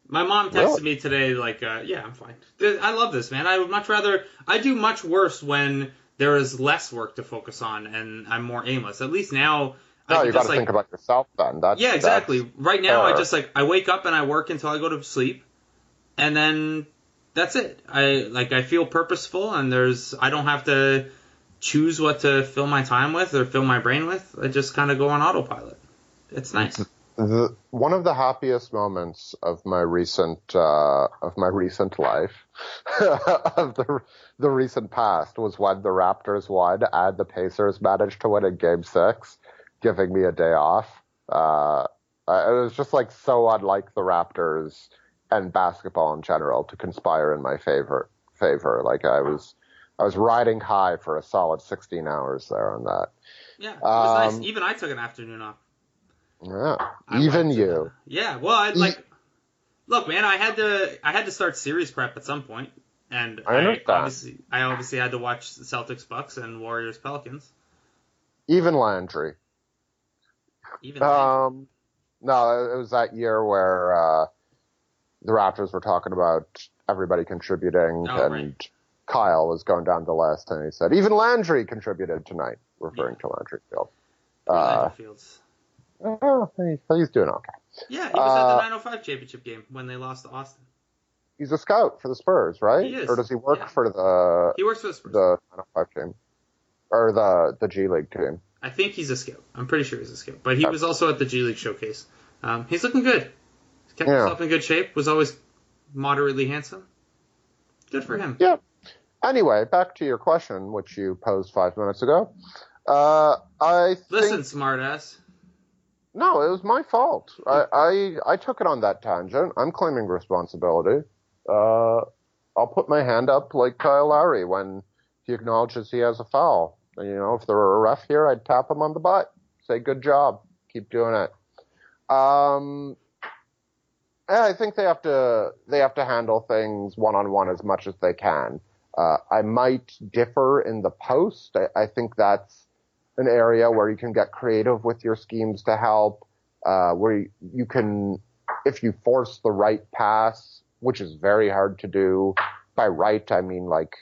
Speaker 2: My mom texted
Speaker 3: Really?
Speaker 2: me today, like, uh, yeah, I'm fine. I love this, man. I would much rather, I do much worse when there is less work to focus on and I'm more aimless. At least now, I
Speaker 3: No,
Speaker 2: can
Speaker 3: you got to
Speaker 2: like,
Speaker 3: think about yourself then. That's
Speaker 2: yeah, exactly.
Speaker 3: that's-
Speaker 2: Right now, I just like, I wake up and I work until I go to sleep and then that's it. I, like, I feel purposeful and there's, I don't have to choose what to fill my time with or fill my brain with. I just kind of go on autopilot. It's nice.
Speaker 3: the, one of the happiest moments of my recent uh, of my recent life of the the recent past was when the Raptors won and the Pacers managed to win in Game Six, giving me a day off. Uh, it was just like so unlike the Raptors and basketball in general to conspire in my favor. Favor, like I was. I was riding high for a solid 16 hours there on that.
Speaker 2: Yeah, it was
Speaker 3: Um,
Speaker 2: nice. Even I took an afternoon off.
Speaker 3: Yeah,
Speaker 2: I
Speaker 3: even you.
Speaker 2: Yeah, well, I, like. Look, man, I had to I had to start series prep at some point, and
Speaker 3: I understand.
Speaker 2: obviously I obviously had to watch the Celtics Bucks and Warriors Pelicans.
Speaker 3: Even Landry.
Speaker 2: Even
Speaker 3: Um, no, it was that year where uh, the Raptors were talking about everybody contributing,
Speaker 2: Oh,
Speaker 3: and
Speaker 2: right.
Speaker 3: Kyle was going down the list, and he said even Landry contributed tonight, referring to Landry Field. Uh,
Speaker 2: Fields.
Speaker 3: oh, he- he's doing okay.
Speaker 2: Yeah, he was at
Speaker 3: uh,
Speaker 2: the 905 championship game when they lost to Austin.
Speaker 3: He's a scout for the Spurs, right?
Speaker 2: He is,
Speaker 3: Or does he work
Speaker 2: yeah.
Speaker 3: for the
Speaker 2: He works for the Spurs.
Speaker 3: the 905 team or the the G League team?
Speaker 2: I think he's a scout. I'm pretty sure he's a scout. But he was also at the G League showcase. Um, he's looking good. Kept
Speaker 3: Yeah.
Speaker 2: himself in good shape. Was always moderately handsome. Good for him.
Speaker 3: Yeah. Anyway, back to your question, which you posed five minutes ago. Uh, I think
Speaker 2: Listen, smartass.
Speaker 3: No, it was my fault. I, I I took it on that tangent. I'm claiming responsibility. Uh, I'll put my hand up like Kyle Lowry when he acknowledges he has a foul. You know, if there were a ref here, I'd tap him on the butt. Say, good job. Keep doing it. Um, I think they have to they have to handle things one on one as much as they can. Uh, I might differ in the post. I, I think that's an area where you can get creative with your schemes to help, uh, where you, you can, if you force the right pass, which is very hard to do. By right, I mean like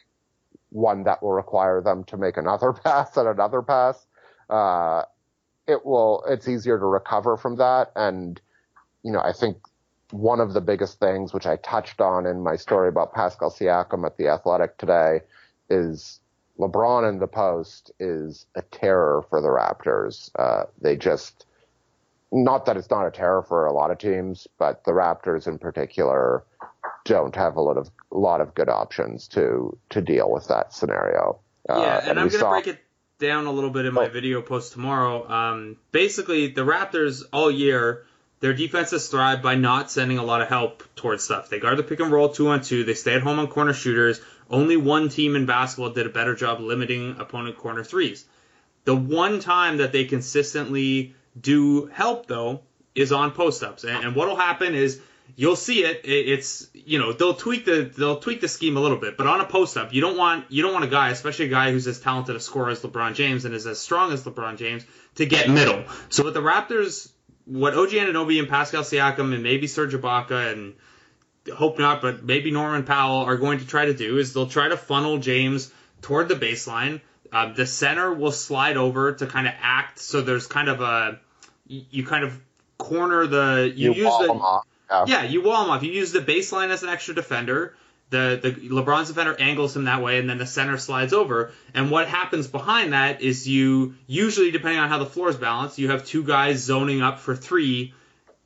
Speaker 3: one that will require them to make another pass and another pass. Uh, it will, it's easier to recover from that. And, you know, I think one of the biggest things, which I touched on in my story about Pascal Siakam at the Athletic today, is LeBron in the post is a terror for the Raptors. Uh, they just, not that it's not a terror for a lot of teams, but the Raptors in particular don't have a lot of a lot of good options to to deal with that scenario. Uh,
Speaker 2: Yeah, and, I'm
Speaker 3: we
Speaker 2: gonna
Speaker 3: saw-
Speaker 2: break it down a little bit in my
Speaker 3: Oh.
Speaker 2: video post tomorrow. Um, basically, the Raptors all year, their defense has thrived by not sending a lot of help towards stuff. They guard the pick and roll two on two. They stay at home on corner shooters. Only one team in basketball did a better job limiting opponent corner threes. The one time that they consistently do help though is on post ups, and, and what'll happen is you'll see it. it. It's you know they'll tweak the they'll tweak the scheme a little bit, but on a post up you don't want you don't want a guy, especially a guy who's as talented a scorer as LeBron James and is as strong as LeBron James, to get middle. So what the Raptors, what OG Anunoby and Pascal Siakam and maybe Serge Ibaka and hope not, but maybe Norman Powell are going to try to do is they'll try to funnel James toward the baseline. Uh, the center will slide over to kind of act. So there's kind of a you, kind of corner the you,
Speaker 3: you
Speaker 2: use
Speaker 3: wall
Speaker 2: the
Speaker 3: them off. Yeah.
Speaker 2: yeah you wall him off. You use the baseline as an extra defender. The the LeBron's defender angles him that way, and then the center slides over. And what happens behind that is you usually, depending on how the floor is balanced, you have two guys zoning up for three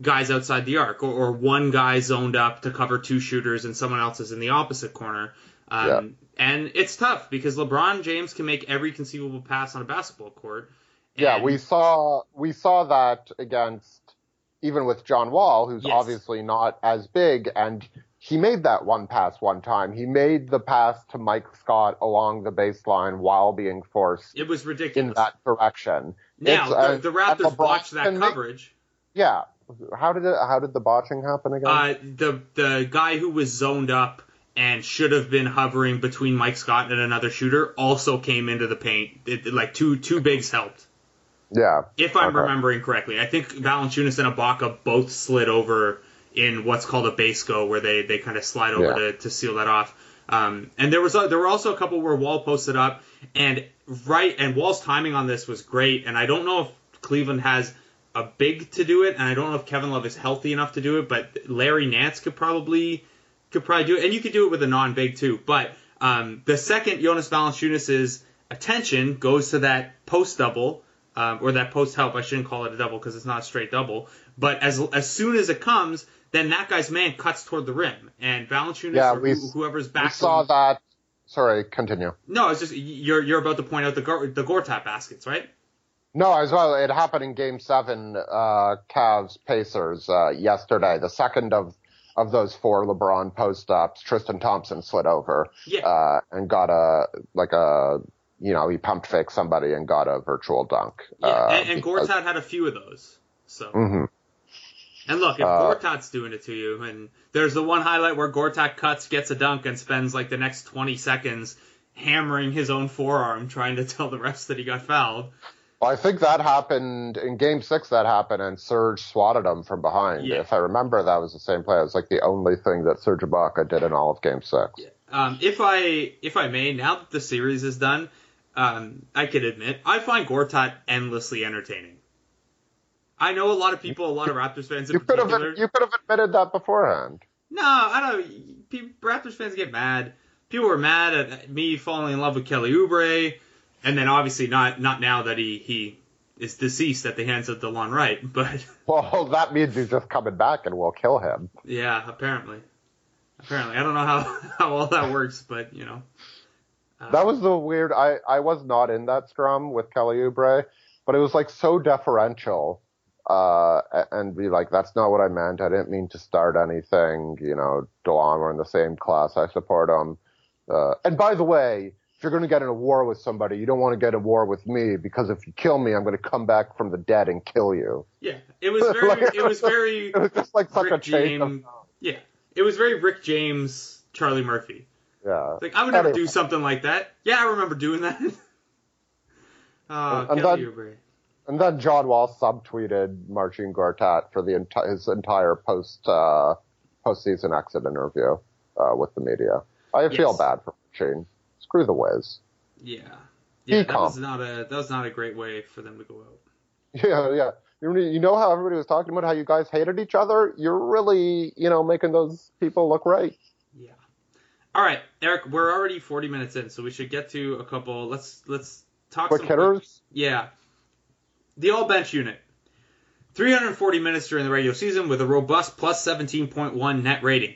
Speaker 2: guys outside the arc, or, or one guy zoned up to cover two shooters, and someone else is in the opposite corner. Um,
Speaker 3: Yeah.
Speaker 2: And it's tough because LeBron James can make every conceivable pass on a basketball court.
Speaker 3: Yeah, we saw we saw that against even with John Wall, who's
Speaker 2: Yes.
Speaker 3: obviously not as big, and he made that one pass one time. He made the pass to Mike Scott along the baseline while being forced
Speaker 2: It was ridiculous.
Speaker 3: in that direction.
Speaker 2: now the, the Raptors botched that
Speaker 3: make-
Speaker 2: coverage.
Speaker 3: Yeah. How did it? How did the botching happen again?
Speaker 2: Uh, the the guy who was zoned up and should have been hovering between Mike Scott and another shooter also came into the paint. It, like two two bigs helped,
Speaker 3: yeah.
Speaker 2: if I'm
Speaker 3: Okay.
Speaker 2: remembering correctly. I think Valanciunas and Ibaka both slid over in what's called a base go, where they, they kind of slide over
Speaker 3: Yeah.
Speaker 2: to, to seal that off. Um, and there was a, there were also a couple where Wall posted up, and right and Wall's timing on this was great. And I don't know if Cleveland has a big to do it, and I don't know if Kevin Love is healthy enough to do it, but Larry Nance could probably could probably do it, and you could do it with a non-big too. But um, the second Jonas Valanciunas' attention goes to that post double um, or that post help, I shouldn't call it a double because it's not a straight double. But as as soon as it comes, then that guy's man cuts toward the rim, and Valanciunas
Speaker 3: Yeah,
Speaker 2: or
Speaker 3: we-
Speaker 2: who, whoever's
Speaker 3: We
Speaker 2: back.
Speaker 3: saw
Speaker 2: him-
Speaker 3: that. Sorry, continue.
Speaker 2: No, it's just you're you're about to point out the Gor- the Gortat baskets, right?
Speaker 3: No, as well. It happened in Game Seven, uh, Cavs Pacers uh, yesterday. The second of of those four LeBron post ups, Tristan Thompson slid over
Speaker 2: Yeah.
Speaker 3: uh, and got a like a you know he pumped fake somebody and got a virtual dunk.
Speaker 2: Yeah,
Speaker 3: uh,
Speaker 2: and, and
Speaker 3: because-
Speaker 2: Gortat had a few of those. So,
Speaker 3: Mhm.
Speaker 2: And look, if
Speaker 3: Uh,
Speaker 2: Gortat's doing it to you, and there's the one highlight where Gortat cuts, gets a dunk, and spends like the next 20 seconds hammering his own forearm, trying to tell the refs that he got fouled.
Speaker 3: I think that happened in Game Six. That happened, and Serge swatted him from behind.
Speaker 2: Yeah.
Speaker 3: If I remember, that was the same play. It was like the only thing that Serge Ibaka did in all of Game Six.
Speaker 2: Um, if I if I may, now that the series is done, um, I could admit I find Gortat endlessly entertaining. I know a lot of people, a lot of Raptors fans in
Speaker 3: You could have
Speaker 2: particular.
Speaker 3: you could have admitted that beforehand.
Speaker 2: No, I don't. People, Raptors fans get mad. People were mad at me falling in love with Kelly Oubre, and then obviously not not now that he he is deceased at the hands of Delon Wright. But
Speaker 3: Well, that means he's just coming back and we'll kill him.
Speaker 2: yeah, apparently, apparently, I don't know how how all that works, but you know. Uh,
Speaker 3: That was the weird. I I was not in that scrum with Kelly Oubre, but it was like so deferential. Uh, and be like, that's not what I meant. I didn't mean to start anything. You know, Delon, we're in the same class. I support him. Uh, and by the way, if you're going to get in a war with somebody, you don't want to get in a war with me because if you kill me, I'm going to come back from the dead and kill you.
Speaker 2: yeah, it was very it was very
Speaker 3: It was just like such
Speaker 2: Rick
Speaker 3: a
Speaker 2: James. Yeah, it was very Rick James, Charlie Murphy.
Speaker 3: yeah.
Speaker 2: Like I would never
Speaker 3: Anyway.
Speaker 2: do something like that. Yeah, I remember doing that. uh,
Speaker 3: And then-
Speaker 2: Oubre.
Speaker 3: And then John Wall subtweeted Marcin Gortat for the enti- his entire post uh, postseason exit interview uh, with the media. I feel
Speaker 2: Yes.
Speaker 3: bad for Marcin. Screw the Wiz.
Speaker 2: Yeah, yeah, that was not a that was not a great way for them to go out.
Speaker 3: Yeah, yeah. You you know how everybody was talking about how you guys hated each other? You're really, you know, making those people look right.
Speaker 2: Yeah. All right, Eric, we're already 40 minutes in, so we should get to a couple. Let's let's talk
Speaker 3: Quick hitters.
Speaker 2: Yeah. The all bench unit. 340 minutes during the regular season with a robust plus 17.1 net rating.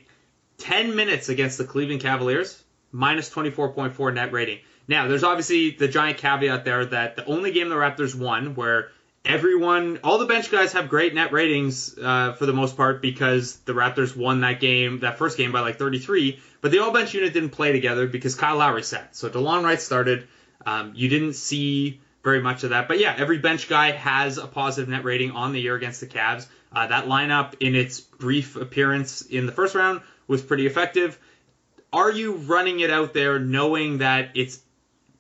Speaker 2: 10 minutes against the Cleveland Cavaliers, minus 24.4 net rating. Now, there's obviously the giant caveat there that the only game the Raptors won where everyone, all the bench guys have great net ratings uh, for the most part because the Raptors won that game, that first game by like 33, but the all bench unit didn't play together because Kyle Lowry sat. So Delon Wright started. Um, you didn't see very much of that. But yeah, every bench guy has a positive net rating on the year against the Cavs. Uh, that lineup, in its brief appearance in the first round, was pretty effective. Are you running it out there knowing that it's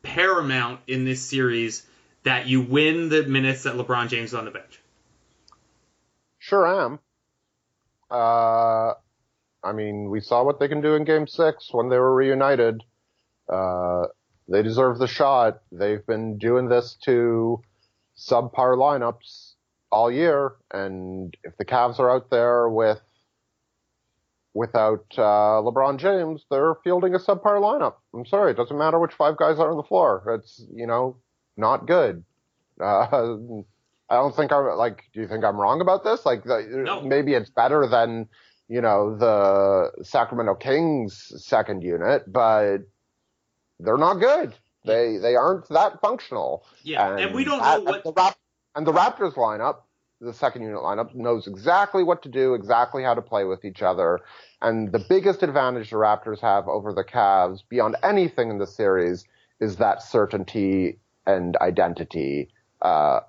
Speaker 2: paramount in this series that you win the minutes that LeBron James is on the bench?
Speaker 3: Sure am. Uh, I mean, we saw what they can do in Game Six when they were reunited. Uh, they deserve the shot. They've been doing this to subpar lineups all year, and if the Cavs are out there with without uh, LeBron James, they're fielding a subpar lineup. I'm sorry, it doesn't matter which five guys are on the floor. It's you know not good. Uh, I don't think I'm like. Do you think I'm wrong about this? Like,
Speaker 2: No.
Speaker 3: maybe it's better than you know the Sacramento Kings second unit, but they're not good. They they aren't that functional.
Speaker 2: Yeah, and, we don't know
Speaker 3: and
Speaker 2: what.
Speaker 3: the, Rap- and the Raptors lineup, the second unit lineup, knows exactly what to do, exactly how to play with each other. And the biggest advantage the Raptors have over the Cavs, beyond anything in the series, is that certainty and identity, uh,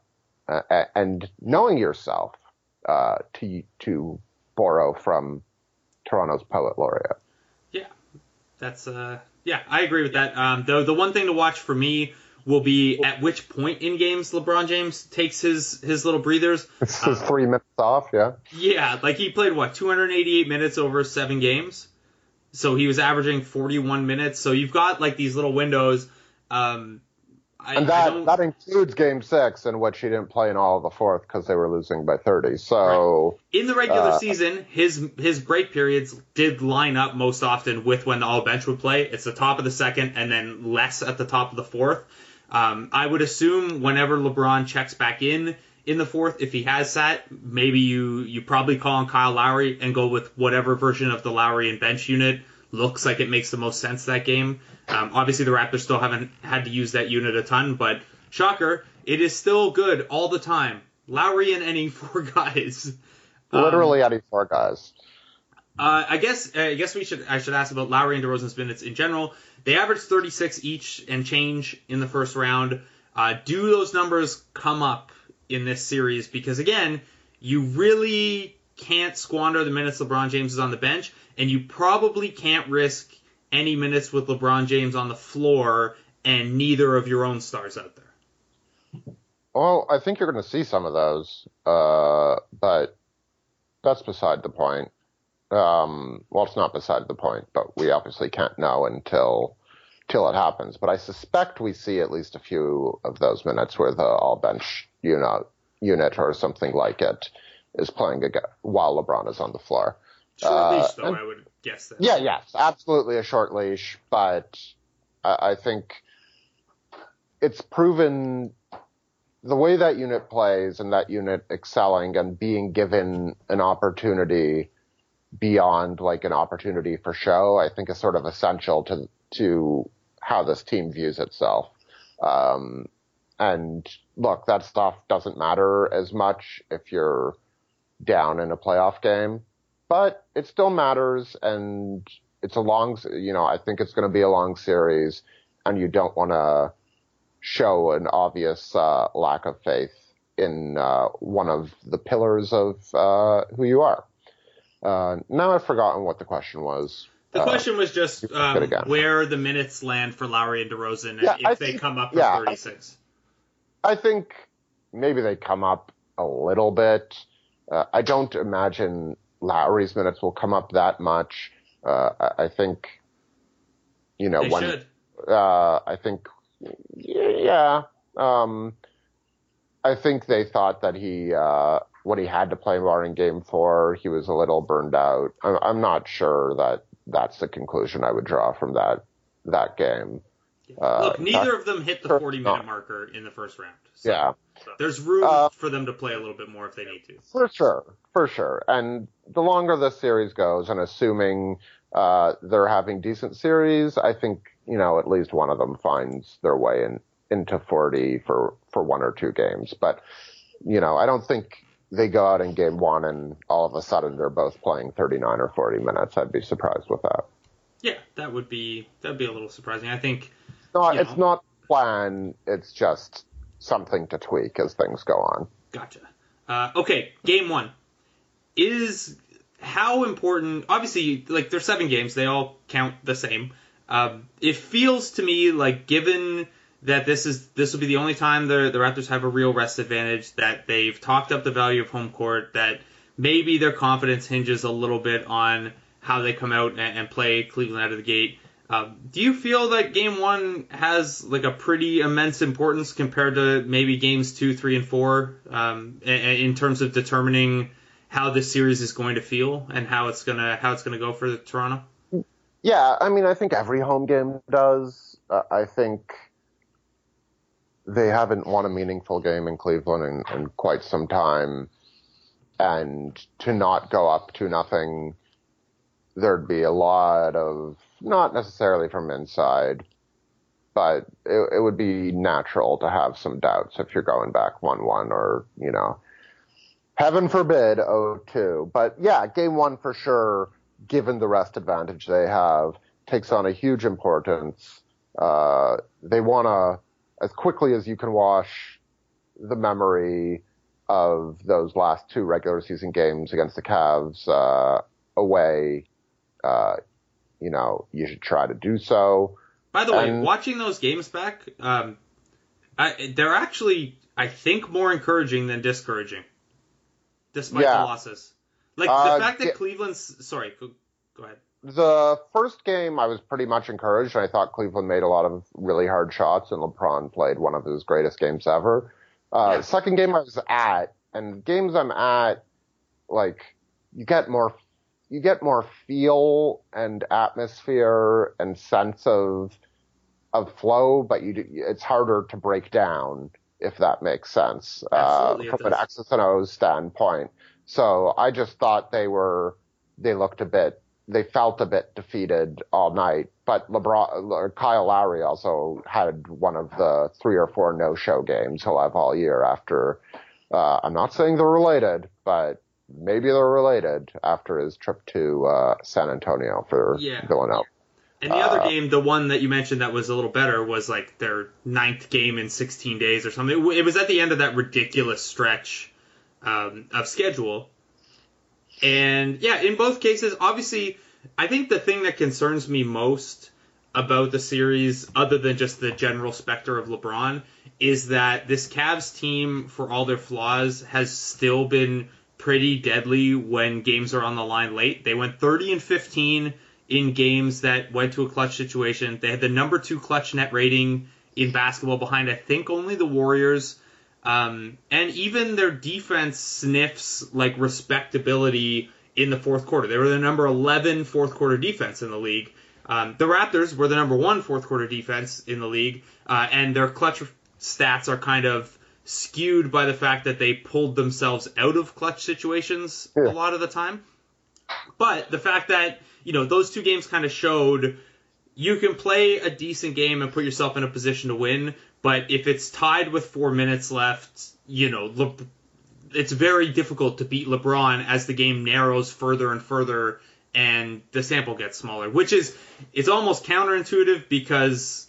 Speaker 3: uh, and knowing yourself, uh, to to borrow from Toronto's poet laureate.
Speaker 2: Yeah, that's uh yeah, I agree with that. Um the the one thing to watch for me will be at which point in games LeBron James takes his his little breathers.
Speaker 3: It's just three minutes off, yeah.
Speaker 2: Yeah, like he played what 288 minutes over 7 games. So he was averaging 41 minutes. So you've got like these little windows um I,
Speaker 3: And that that includes Game Six, in which he didn't play in all of the fourth because they were losing by thirty. So
Speaker 2: in the regular
Speaker 3: uh,
Speaker 2: season, his his break periods did line up most often with when the all bench would play. It's the top of the second and then less at the top of the fourth. Um, I would assume whenever LeBron checks back in in the fourth, if he has sat, maybe you you probably call on Kyle Lowry and go with whatever version of the Lowry and bench unit looks like it makes the most sense that game. Um, obviously, the Raptors still haven't had to use that unit a ton, but shocker, it is still good all the time. Lowry and any four guys. Um,
Speaker 3: literally any four guys.
Speaker 2: Uh, I guess I guess we should I should ask about Lowry and DeRozan's minutes in general. They averaged 36 each and change in the first round. Uh, do those numbers come up in this series? Because again, you really can't squander the minutes LeBron James is on the bench, and you probably can't risk any minutes with LeBron James on the floor and neither of your own stars out there.
Speaker 3: Well, I think you're going to see some of those, uh, but that's beside the point. Um, well, it's not beside the point, but we obviously can't know until till it happens. But I suspect we see at least a few of those minutes where the all bench unit unit or something like it is playing a, while LeBron is on the floor.
Speaker 2: Short uh, leash, though, and, I would guess that.
Speaker 3: Yeah, yes, absolutely a short leash, but I, I think it's proven the way that unit plays and that unit excelling and being given an opportunity beyond like an opportunity for show, I think is sort of essential to to how this team views itself. Um, and look, that stuff doesn't matter as much if you're down in a playoff game, but it still matters. And it's a long, you know, I think it's going to be a long series, and you don't want to show an obvious uh, lack of faith in uh, one of the pillars of uh, who you are. Uh, now I've forgotten what the question was.
Speaker 2: The uh, question was just um, where the minutes land for Lowry and DeRozan
Speaker 3: yeah,
Speaker 2: if
Speaker 3: I
Speaker 2: they
Speaker 3: think,
Speaker 2: come up
Speaker 3: yeah,
Speaker 2: 36.
Speaker 3: I think maybe they come up a little bit. Uh, I don't imagine Lowry's minutes will come up that much. Uh, I, I, think, you know,
Speaker 2: they
Speaker 3: when
Speaker 2: should.
Speaker 3: Uh, I think, yeah, um, I think they thought that he uh, when he had to play more in Game Four, he was a little burned out. I'm, I'm not sure that that's the conclusion I would draw from that that game.
Speaker 2: Uh, Look, neither of them hit the 40 minute marker in the first round. So
Speaker 3: yeah.
Speaker 2: There's room uh, for them to play a little bit more if they need to.
Speaker 3: For sure. For sure. And the longer the series goes, and assuming uh, they're having decent series, I think, you know, at least one of them finds their way in, into 40 for, for one or two games. But, you know, I don't think they go out in game one and all of a sudden they're both playing 39 or 40 minutes. I'd be surprised with that.
Speaker 2: Yeah, that would be that would be a little surprising. I think
Speaker 3: no, it's know, not plan. It's just something to tweak as things go on.
Speaker 2: Gotcha. Uh, okay, game one is how important. Obviously, like there's seven games, they all count the same. Um, it feels to me like given that this is this will be the only time the the Raptors have a real rest advantage. That they've talked up the value of home court. That maybe their confidence hinges a little bit on how they come out and, and play Cleveland out of the gate. Um, do you feel that Game One has like a pretty immense importance compared to maybe Games Two, Three, and Four um, in, in terms of determining how this series is going to feel and how it's gonna how it's gonna go for Toronto?
Speaker 3: Yeah, I mean, I think every home game does. Uh, I think they haven't won a meaningful game in Cleveland in, in quite some time. And to not go up to nothing, there'd be a lot of, not necessarily from inside, but it, it would be natural to have some doubts if you're going back 1 1 or, you know, heaven forbid 0 2. But yeah, game one for sure, given the rest advantage they have, takes on a huge importance. Uh, they want to as quickly as you can wash the memory of those last two regular season games against the Cavs uh, away, uh, you know, you should try to do so.
Speaker 2: By the and, way, watching those games back, um, I, they're actually, I think, more encouraging than discouraging, despite yeah. the losses. Like the uh, fact that. Cleveland's. Sorry, go, go ahead
Speaker 3: the first game, I was pretty much encouraged. I thought Cleveland made a lot of really hard shots, and LeBron played one of his greatest games ever. Uh, yeah. Second game I was at, and games I'm at, like you get more, you get more feel and atmosphere and sense of of flow, but you it's harder to break down if that makes sense uh, from an X's and O's standpoint. So I just thought they were they looked a bit they felt a bit defeated all night. But LeBron, Kyle Lowry also had one of the three or four no-show games he'll have all year after. Uh, I'm not saying they're related, but maybe they're related after his trip to uh, San Antonio for
Speaker 2: Yeah.
Speaker 3: Villanova.
Speaker 2: And the other
Speaker 3: Uh,
Speaker 2: game, the one that you mentioned that was a little better, was like their ninth game in 16 days or something. It, it was at the end of that ridiculous stretch um, of schedule. And yeah, in both cases, obviously, I think the thing that concerns me most about the series, other than just the general specter of LeBron, is that this Cavs team, for all their flaws, has still been pretty deadly when games are on the line late. They went 30 and 15 in games that went to a clutch situation. They had the number two clutch net rating in basketball behind, I think, only the Warriors. Um, and even their defense sniffs like respectability in the fourth quarter. They were the number 11 fourth quarter defense in the league. Um, the Raptors were the number one fourth quarter defense in the league, uh, and their clutch stats are kind of skewed by the fact that they pulled themselves out of clutch situations
Speaker 3: Yeah.
Speaker 2: a lot of the time. But the fact that you know those two games kind of showed you can play a decent game and put yourself in a position to win, but if it's tied with four minutes left, you know, Le- it's very difficult to beat LeBron as the game narrows further and further and the sample gets smaller, which is it's almost counterintuitive because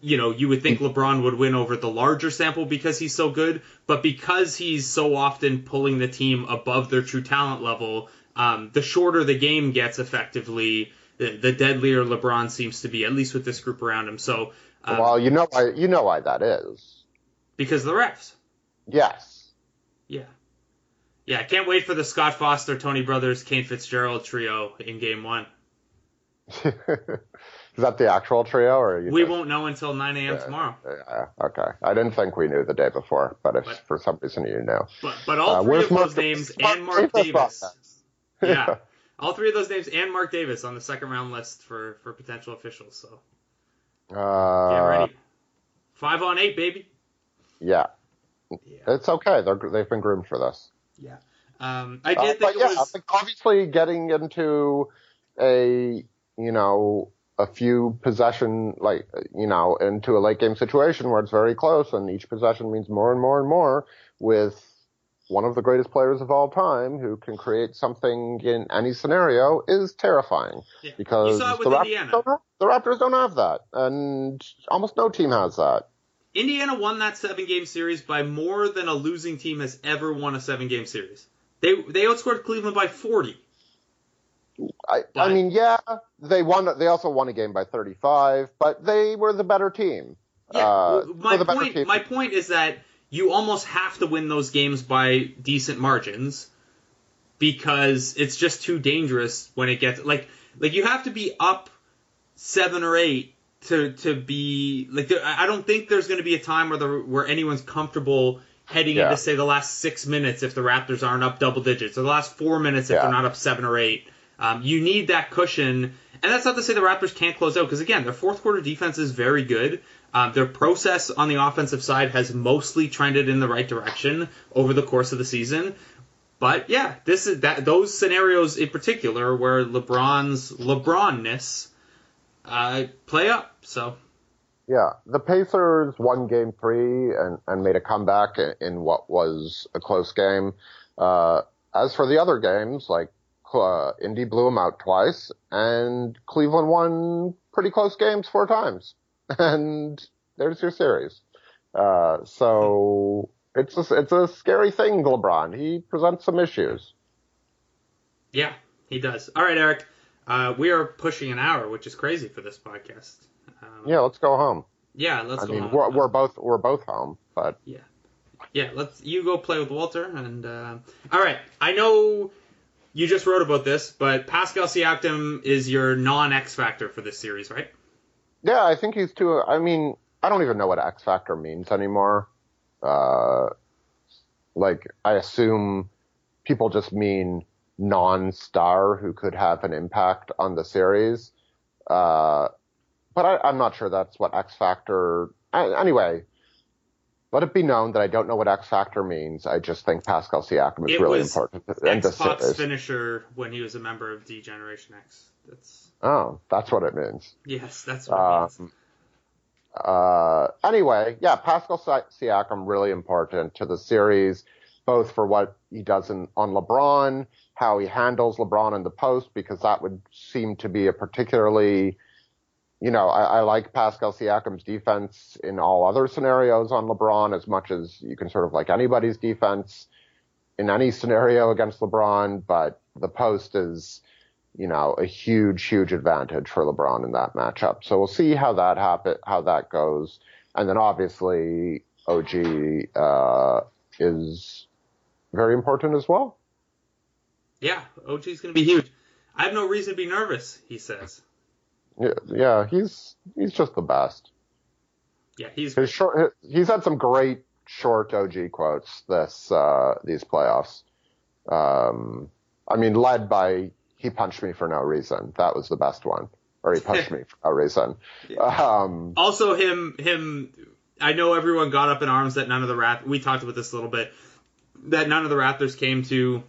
Speaker 2: you know, you would think LeBron would win over the larger sample because he's so good, but because he's so often pulling the team above their true talent level, um, the shorter the game gets effectively, the, the deadlier LeBron seems to be, at least with this group around him. So, um,
Speaker 3: well, you know why you know why that is.
Speaker 2: because of the refs.
Speaker 3: Yes.
Speaker 2: Yeah. Yeah, I can't wait for the Scott Foster, Tony Brothers, Kane Fitzgerald trio in game one.
Speaker 3: is that the actual trio, or you
Speaker 2: We
Speaker 3: just-
Speaker 2: won't know until 9 a.m.
Speaker 3: Yeah.
Speaker 2: tomorrow.
Speaker 3: Yeah, okay. I didn't think we knew the day before, but if
Speaker 2: But-
Speaker 3: for some reason you know.
Speaker 2: But, but all
Speaker 3: Uh,
Speaker 2: three of those names
Speaker 3: Mark
Speaker 2: and Mark
Speaker 3: Davis
Speaker 2: Davis. Yeah. All three of those names and Mark Davis on the second round list for, for potential officials. So get
Speaker 3: uh,
Speaker 2: ready. Five on eight, baby.
Speaker 3: yeah,
Speaker 2: Yeah.
Speaker 3: it's okay. They're they've been groomed for this.
Speaker 2: Yeah. Um, I
Speaker 3: Uh,
Speaker 2: did
Speaker 3: but
Speaker 2: think
Speaker 3: yeah,
Speaker 2: it was.
Speaker 3: like obviously getting into a you know a few possession like you know into a late game situation where it's very close and each possession means more and more and more with one of the greatest players of all time who can create something in any scenario is terrifying
Speaker 2: Yeah.
Speaker 3: because
Speaker 2: You saw it
Speaker 3: the Raptors, don't have, the Raptors don't have that and almost no team has that.
Speaker 2: Indiana won that seven game series by more than a losing team has ever won a seven game series. They they outscored Cleveland by 40.
Speaker 3: I, I mean, yeah, they won. They also won a game by 35, but they were the better team.
Speaker 2: Yeah,
Speaker 3: Uh,
Speaker 2: my
Speaker 3: for the better
Speaker 2: point.
Speaker 3: team.
Speaker 2: My point is that you almost have to win those games by decent margins because it's just too dangerous when it gets like like you have to be up seven or eight to to be like there, I don't think there's going to be a time where the where anyone's comfortable heading
Speaker 3: Yeah.
Speaker 2: into say the last six minutes if the Raptors aren't up double digits or the last four minutes if
Speaker 3: Yeah.
Speaker 2: they're not up seven or eight. Um, you need that cushion, and that's not to say the Raptors can't close out because again, their fourth quarter defense is very good. Um, their process on the offensive side has mostly trended in the right direction over the course of the season. But yeah, this is that those scenarios in particular where LeBron's LeBronness uh, play up. So
Speaker 3: Yeah, the Pacers won Game Three and, and made a comeback in, in what was a close game. Uh, as for the other games, like uh, Indy blew them out twice, and Cleveland won pretty close games four times, and there's your series. Uh, so it's a, it's a scary thing, LeBron. He presents some issues.
Speaker 2: yeah, he does. All right, Eric. Uh, we are pushing an hour, which is crazy for this podcast. Um,
Speaker 3: Yeah, let's go home.
Speaker 2: yeah. Let's
Speaker 3: I
Speaker 2: go.
Speaker 3: mean,
Speaker 2: home.
Speaker 3: we're, we're both we're both home, but
Speaker 2: yeah, yeah. let's you go play with Walter and uh, all right. I know you just wrote about this, but Pascal Siakam is your non X factor for this series, right?
Speaker 3: Yeah, I think he's too. I mean, I don't even know what X Factor means anymore. Uh, like, I assume people just mean non-star who could have an impact on the series. Uh, but I, I'm not sure that's what X Factor. I, anyway, let it be known that I don't know what X Factor means. I just think Pascal Siakam is
Speaker 2: It
Speaker 3: really
Speaker 2: was
Speaker 3: important in this X-Pac's
Speaker 2: finisher when he was a member of D Generation X. That's
Speaker 3: Oh, that's what it means.
Speaker 2: yes, that's what it means.
Speaker 3: Um, uh, anyway, yeah, Pascal Siakam really important to the series. both for what he does in, on LeBron, how he handles LeBron in the post, because that would seem to be a particularly, you know, I, I like Pascal Siakam's defense in all other scenarios on LeBron as much as you can sort of like anybody's defense in any scenario against LeBron, but the post is, you know, a huge, huge advantage for LeBron in that matchup. So we'll see how that happen, how that goes. And then obviously OG, uh, is very important as well.
Speaker 2: Yeah, OG's going to be huge. I have no reason to be nervous, he says.
Speaker 3: Yeah, yeah, he's he's just the best.
Speaker 2: Yeah, he's
Speaker 3: His short, he's had some great short OG quotes this uh, these playoffs. Um, I mean, led by "He punched me for no reason." That was the best one, or "He punched me for no reason." Um,
Speaker 2: also him him I know everyone got up in arms that none of the Raptors we talked about this a little bit that none of the Raptors came to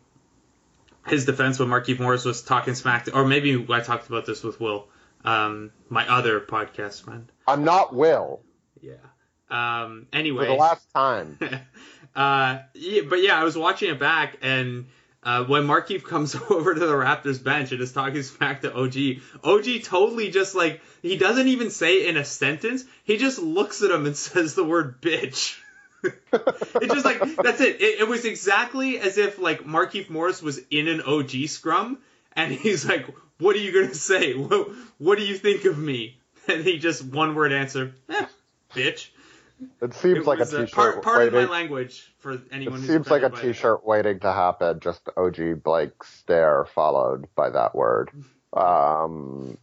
Speaker 2: his defense when Markieff Morris was talking smack to, or maybe I talked about this with Will um, my other podcast friend
Speaker 3: I'm not Will
Speaker 2: yeah um, anyway
Speaker 3: for the last time.
Speaker 2: uh, yeah, but yeah, I was watching it back, and uh, when Markieff comes over to the Raptors bench and is talking smack to OG, OG totally just like he doesn't even say in a sentence. He just looks at him and says the word bitch. it's just like that's it. it. It was exactly as if like Markieff Morris was in an OG scrum, and he's like, "What are you gonna say? What, what do you think of me?" And he just one word answer, eh, "Bitch."
Speaker 3: It seems
Speaker 2: It
Speaker 3: like a t-shirt
Speaker 2: part, part of my
Speaker 3: waiting.
Speaker 2: language for anyone
Speaker 3: It seems like a
Speaker 2: offended by that.
Speaker 3: t-shirt waiting to happen. Just OG Blake stare followed by that word. Um,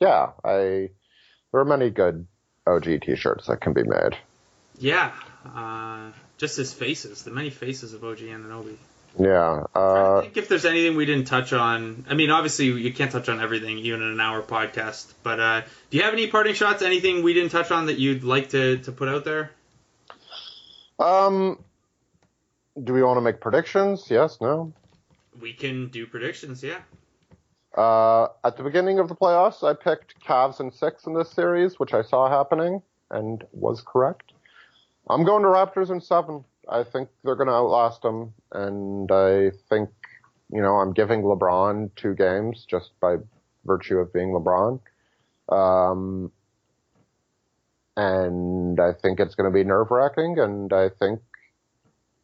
Speaker 3: yeah, I there are many good OG t-shirts that can be made.
Speaker 2: Yeah, uh, just his faces, the many faces of OG Anunoby.
Speaker 3: Yeah.
Speaker 2: I
Speaker 3: Uh,
Speaker 2: think if there's anything we didn't touch on, I mean, obviously you can't touch on everything, even in an hour podcast. But uh, do you have any parting shots? Anything we didn't touch on that you'd like to, to put out there?
Speaker 3: um, do we want to make predictions? Yes. No.
Speaker 2: We can do predictions. Yeah.
Speaker 3: Uh, at the beginning of the playoffs, I picked Cavs and six in this series, which I saw happening and was correct. I'm going to Raptors in seven. I think they're going to outlast them, and I think, you know, I'm giving LeBron two games just by virtue of being LeBron. Um, and I think it's going to be nerve wracking, and I think,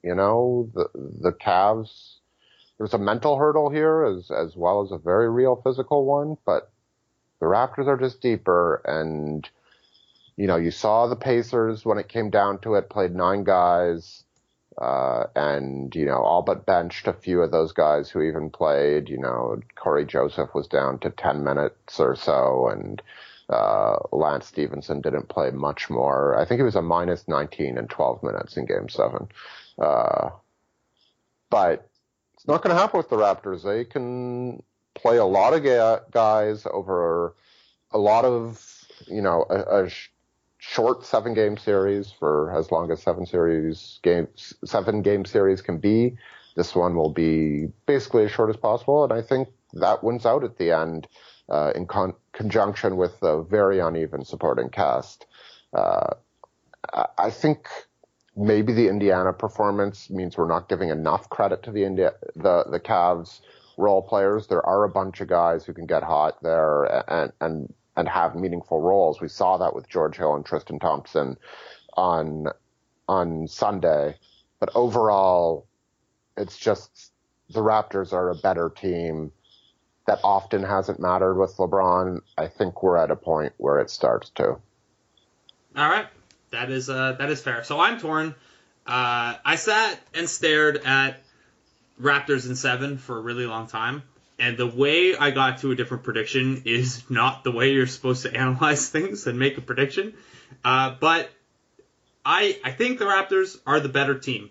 Speaker 3: you know, the the Cavs there's a mental hurdle here as as well as a very real physical one, but the Raptors are just deeper and you know, you saw the Pacers when it came down to it, played nine guys, uh, and, you know, all but benched a few of those guys who even played, you know, Cory Joseph was down to 10 minutes or so, and, uh, Lance Stephenson didn't play much more. I think he was a minus 19 in 12 minutes in game seven. Uh, but it's not going to happen with the Raptors. They can play a lot of ga- guys over a lot of, you know, a, a short seven game series for as long as seven series games, seven game series can be. This one will be basically as short as possible, and I think that wins out at the end uh, in con- conjunction with a very uneven supporting cast. Uh, I-, I think maybe the Indiana performance means we're not giving enough credit to the India the the Cavs role players. There are a bunch of guys who can get hot there and and and have meaningful roles. We saw that with George Hill and Tristan Thompson on on Sunday. But overall, it's just the Raptors are a better team. That often hasn't mattered with LeBron. I think we're at a point where it starts to.
Speaker 2: All right, that is uh, that is fair. So I'm torn. Uh, I sat and stared at Raptors in seven for a really long time, and the way I got to a different prediction is not the way you're supposed to analyze things and make a prediction. Uh, but I I think the Raptors are the better team.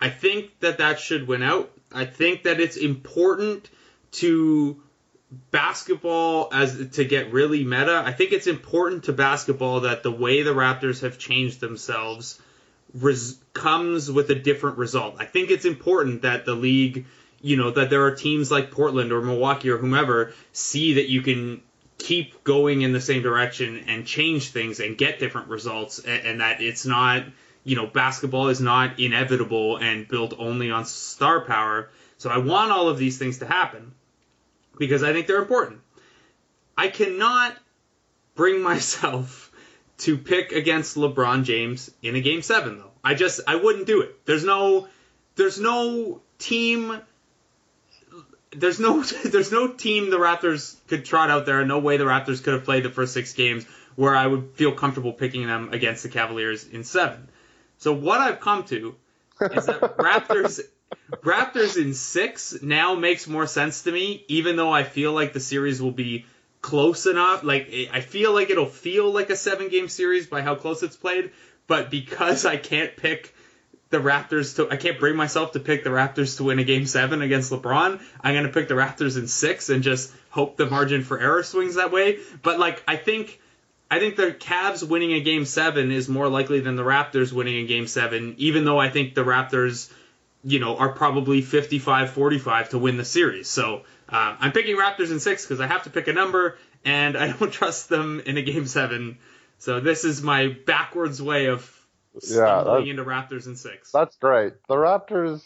Speaker 2: I think that that should win out. I think that it's important to basketball as to get really meta. I think it's important to basketball that the way the Raptors have changed themselves res- comes with a different result. I think it's important that the league, you know, that there are teams like Portland or Milwaukee or whomever see that you can keep going in the same direction and change things and get different results and, and that it's not you know, basketball is not inevitable and built only on star power. So I want all of these things to happen because I think they're important. I cannot bring myself to pick against LeBron James in a game 7 though. I just I wouldn't do it. There's no there's no team there's no there's no team the Raptors could trot out there, no way the Raptors could have played the first 6 games where I would feel comfortable picking them against the Cavaliers in 7. So what I've come to is that Raptors Raptors in 6 now makes more sense to me even though I feel like the series will be close enough. Like I feel like it'll feel like a seven game series by how close it's played, but because I can't pick the Raptors to, I can't bring myself to pick the Raptors to win a game seven against LeBron. I'm gonna pick the Raptors in six and just hope the margin for error swings that way. But like I think. I think the Cavs winning a game seven is more likely than the Raptors winning a game seven, even though I think the Raptors, you know, are probably 55 45 to win the series. So uh, I'm picking Raptors in six because I have to pick a number, and I don't trust them in a game seven. So this is my backwards way of stumbling
Speaker 3: that-
Speaker 2: into Raptors in six.
Speaker 3: That's great. The Raptors.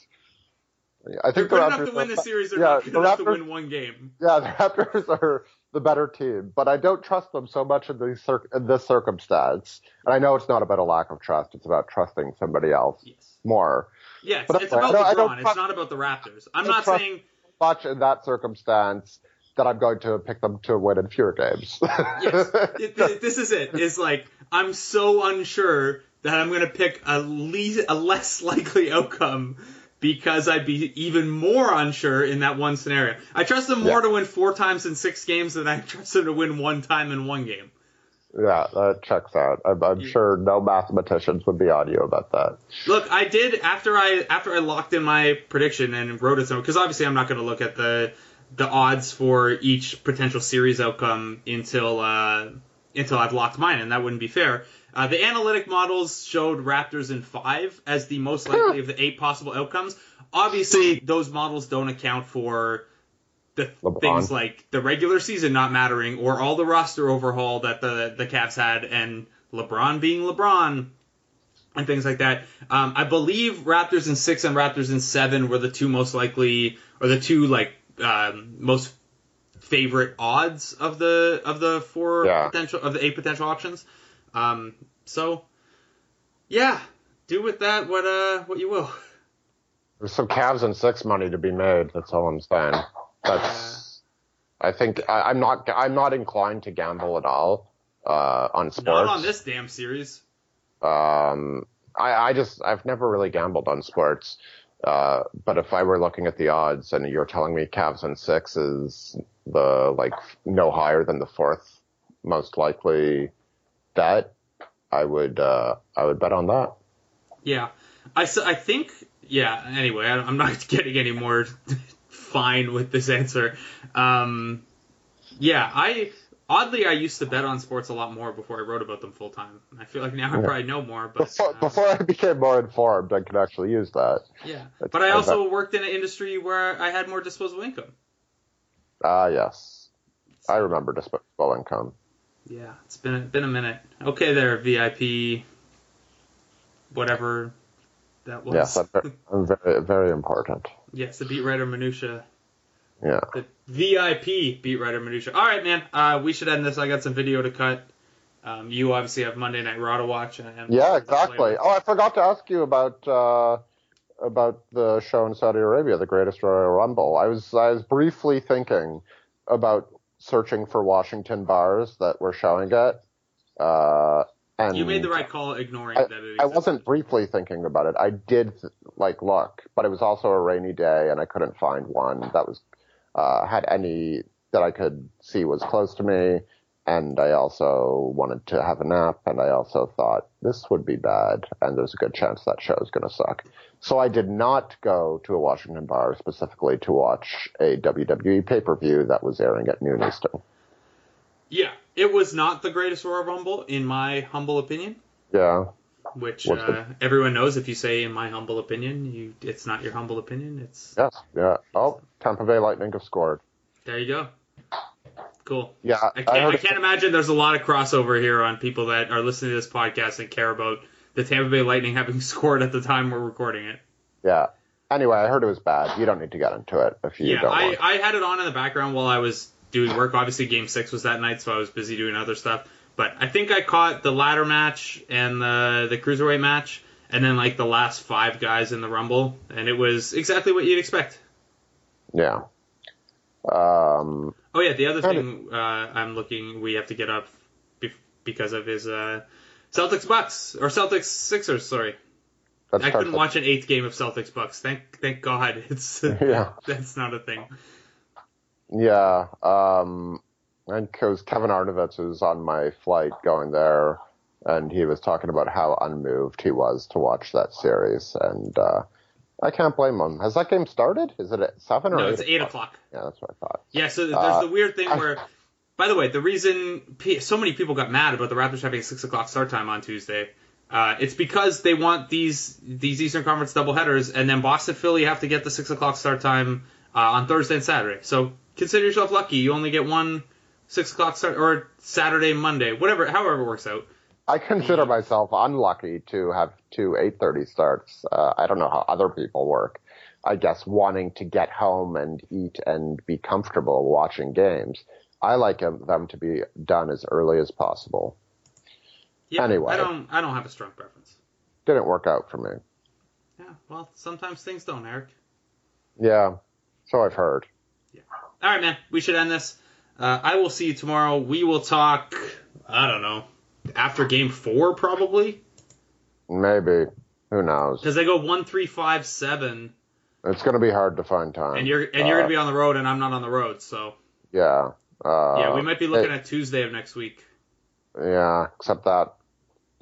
Speaker 3: I think They're
Speaker 2: the
Speaker 3: Raptors.
Speaker 2: enough to win the series. They're
Speaker 3: yeah,
Speaker 2: not good
Speaker 3: the
Speaker 2: enough to
Speaker 3: Raptors-
Speaker 2: win one game.
Speaker 3: Yeah, the Raptors are the better team, but I don't trust them so much in, these cir- in this circumstance. And I know it's not about a lack of trust; it's about trusting somebody else
Speaker 2: Yes.
Speaker 3: more.
Speaker 2: Yeah, it's,
Speaker 3: But
Speaker 2: it's about
Speaker 3: I
Speaker 2: LeBron. It's not about the Raptors. I'm
Speaker 3: don't
Speaker 2: not
Speaker 3: trust-
Speaker 2: saying
Speaker 3: Much in that circumstance that I'm going to pick them to win in fewer games.
Speaker 2: yes. It- th- this is it. it. Is like I'm so unsure that I'm gonna pick a least a less likely outcome because I'd be even more unsure in that one scenario. I trust them more
Speaker 3: Yeah.
Speaker 2: to win four times in six games than I trust them to win one time in one game.
Speaker 3: yeah, that checks out. I'm, I'm
Speaker 2: Yeah.
Speaker 3: sure no mathematicians would be on you about that.
Speaker 2: Look, I did after I after I locked in my prediction and wrote it somewhere because obviously I'm not going to look at the the odds for each potential series outcome until uh, until I've locked mine, and that wouldn't be fair. Uh, the analytic models showed Raptors in five as the most likely of the eight possible outcomes. Obviously, those models don't account for the
Speaker 3: LeBron.
Speaker 2: things like the regular season not mattering or all the roster overhaul that the the Cavs had and LeBron being LeBron and things like that. Um, I believe Raptors in six and Raptors in seven were the two most likely, or the two like um, most favorite odds of the of the four
Speaker 3: Yeah.
Speaker 2: potential of the eight potential options. Um, so, yeah, do with that what uh what you will.
Speaker 3: There's some Cavs and six money to be made. That's all I'm saying. That's. I think I, I'm not. I'm not inclined to gamble at all uh, on sports.
Speaker 2: Not on this damn series.
Speaker 3: Um, I, I just I've never really gambled on sports. Uh, but if I were looking at the odds and you're telling me Cavs and six is the like no higher than the fourth most likely bet, I would uh, I would bet on that.
Speaker 2: Yeah, I I think yeah. Anyway, I'm not getting any more fine with this answer. Um, yeah, I oddly I used to bet on sports a lot more before I wrote about them full time. I feel like now I
Speaker 3: Yeah.
Speaker 2: probably know more, but
Speaker 3: Before,
Speaker 2: um,
Speaker 3: before I became more informed, I could actually use that.
Speaker 2: yeah.
Speaker 3: That's-
Speaker 2: But I
Speaker 3: I
Speaker 2: also worked in an industry where I had more disposable income.
Speaker 3: Ah, yes, I remember disposable income.
Speaker 2: Yeah, it's been been a minute. Okay, there VIP, whatever that was.
Speaker 3: Yes, I'm very, I'm very very important.
Speaker 2: yes, the beat writer minutia.
Speaker 3: Yeah.
Speaker 2: The VIP beat writer minutia. All right, man. Uh, we should end this. I got some video to cut. Um, you obviously have Monday Night Raw to watch. And
Speaker 3: Yeah, exactly. Oh, I forgot to ask you about uh, about the show in Saudi Arabia, the Greatest Royal Rumble. I was I was briefly thinking about searching for Washington bars that were showing it. Uh, and
Speaker 2: You made the right call ignoring
Speaker 3: I,
Speaker 2: that it
Speaker 3: I wasn't briefly thinking about it. I did like look, but it was also a rainy day, and I couldn't find one that was uh, had any that I could see was close to me. And I also wanted to have a nap, and I also thought this would be bad, and there's a good chance that show is going to suck. So I did not go to a Washington bar specifically to watch a WWE pay per view that was airing at noon Eastern.
Speaker 2: Yeah, it was not the greatest Royal Rumble in my humble opinion.
Speaker 3: Yeah,
Speaker 2: Which uh, everyone knows. If you say "in my humble opinion," you it's not your humble opinion. It's
Speaker 3: yes, yeah. Oh, Tampa Bay Lightning have scored.
Speaker 2: there. You go. Cool.
Speaker 3: Yeah,
Speaker 2: I can't, I,
Speaker 3: heard
Speaker 2: can't imagine there's a lot of crossover here on people that are listening to this podcast and care about the Tampa Bay Lightning having scored at the time we're recording it.
Speaker 3: Yeah. Anyway, I heard it was bad. You don't need to get into it if you
Speaker 2: Yeah,
Speaker 3: don't
Speaker 2: I. I had it on in the background while I was doing work. Obviously, Game Six was that night, so I was busy doing other stuff. But I think I caught the ladder match and the the cruiserweight match, and then like the last five guys in the Rumble, and it was exactly what you'd expect.
Speaker 3: Yeah. Um,
Speaker 2: Oh yeah, the other thing uh, I'm looking we have to get up bef- because of is uh, Celtics Bucks or Celtics Sixers. Sorry,
Speaker 3: that
Speaker 2: I couldn't
Speaker 3: at-
Speaker 2: watch an eighth game of Celtics Bucks. Thank thank God it's
Speaker 3: Yeah.
Speaker 2: that's not a thing.
Speaker 3: Yeah. Um, and because Kevin Arnovitz was on my flight going there, and he was talking about how unmoved he was to watch that series, and uh, I can't blame him. Has that game started? Is it at seven or
Speaker 2: No,
Speaker 3: eight?
Speaker 2: it's eight o'clock.
Speaker 3: Yeah, that's what I thought.
Speaker 2: Yeah, so there's
Speaker 3: Uh,
Speaker 2: the weird thing
Speaker 3: I-
Speaker 2: where, by the way, the reason so many people got mad about the Raptors having a six o'clock start time on Tuesday, uh, it's because they want these these Eastern Conference doubleheaders, and then Boston Philly have to get the six o'clock start time uh, on Thursday and Saturday. So consider yourself lucky; you only get one six o'clock start or Saturday, Monday, whatever, however it works out.
Speaker 3: I consider myself unlucky to have two 8:30 starts. Uh, I don't know how other people work. I guess wanting to get home and eat and be comfortable watching games. I like them to be done as early as possible.
Speaker 2: Yeah,
Speaker 3: Anyway.
Speaker 2: I don't I don't have a strong preference.
Speaker 3: Didn't work out for me.
Speaker 2: Yeah, well, sometimes things don't, Eric.
Speaker 3: Yeah, so I've heard. Yeah.
Speaker 2: All right, man. We should end this. Uh, I will see you tomorrow. We will talk. I don't know. After game four, probably,
Speaker 3: Maybe. Who knows?
Speaker 2: because they go one, three, five, seven,
Speaker 3: It's going to be hard to find time.
Speaker 2: and you're and you're gonna be on the road, and I'm not on the road. So
Speaker 3: Yeah. Uh,
Speaker 2: yeah, we might be looking
Speaker 3: it-
Speaker 2: at Tuesday of next week.
Speaker 3: Yeah, except that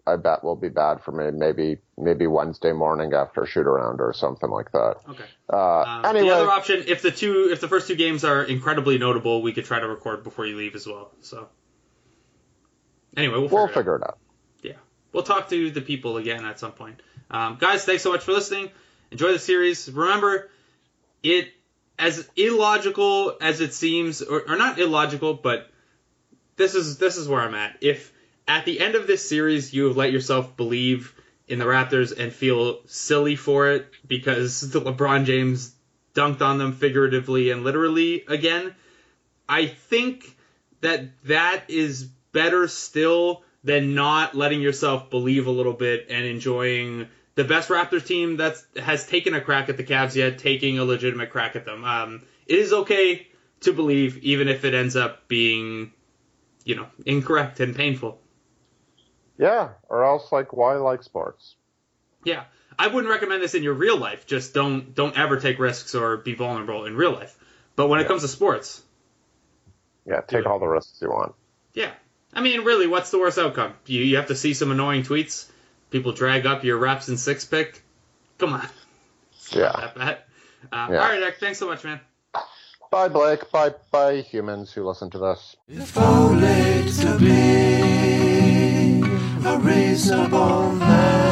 Speaker 3: I bet will be bad for me. Maybe maybe Wednesday morning after shoot around or something like that.
Speaker 2: Okay.
Speaker 3: Uh,
Speaker 2: Um,
Speaker 3: anyway,
Speaker 2: The other option, if the two, if the first two games are incredibly notable, we could try to record before you leave as well. So anyway, we'll figure,
Speaker 3: we'll
Speaker 2: it out.
Speaker 3: figure it out.
Speaker 2: we'll talk to the people again at some point. Um, guys, thanks so much for listening. Enjoy the series. Remember, it as illogical as it seems, or, or not illogical, but this is this is where I'm at. If at the end of this series you have let yourself believe in the Raptors and feel silly for it because LeBron James dunked on them figuratively and literally again, I think that that is better still than not letting yourself believe a little bit and enjoying the best Raptors team that has taken a crack at the Cavs yet taking a legitimate crack at them. Um, it is okay to believe even if it ends up being, you know, incorrect and painful.
Speaker 3: Yeah, or else like why like sports?
Speaker 2: Yeah, I wouldn't recommend this in your real life. Just don't don't ever take risks or be vulnerable in real life. But when it comes to sports,
Speaker 3: Yeah, take all the risks you want.
Speaker 2: yeah, I mean, really, what's the worst outcome? You you have to see some annoying tweets. People drag up your reps and six pick. Come on,
Speaker 3: Yeah.
Speaker 2: that bad. Uh,
Speaker 3: Yeah.
Speaker 2: All right, Eric. Thanks so much, man.
Speaker 3: Bye, Blake. Bye, bye, humans who listen to this
Speaker 1: a reasonable man.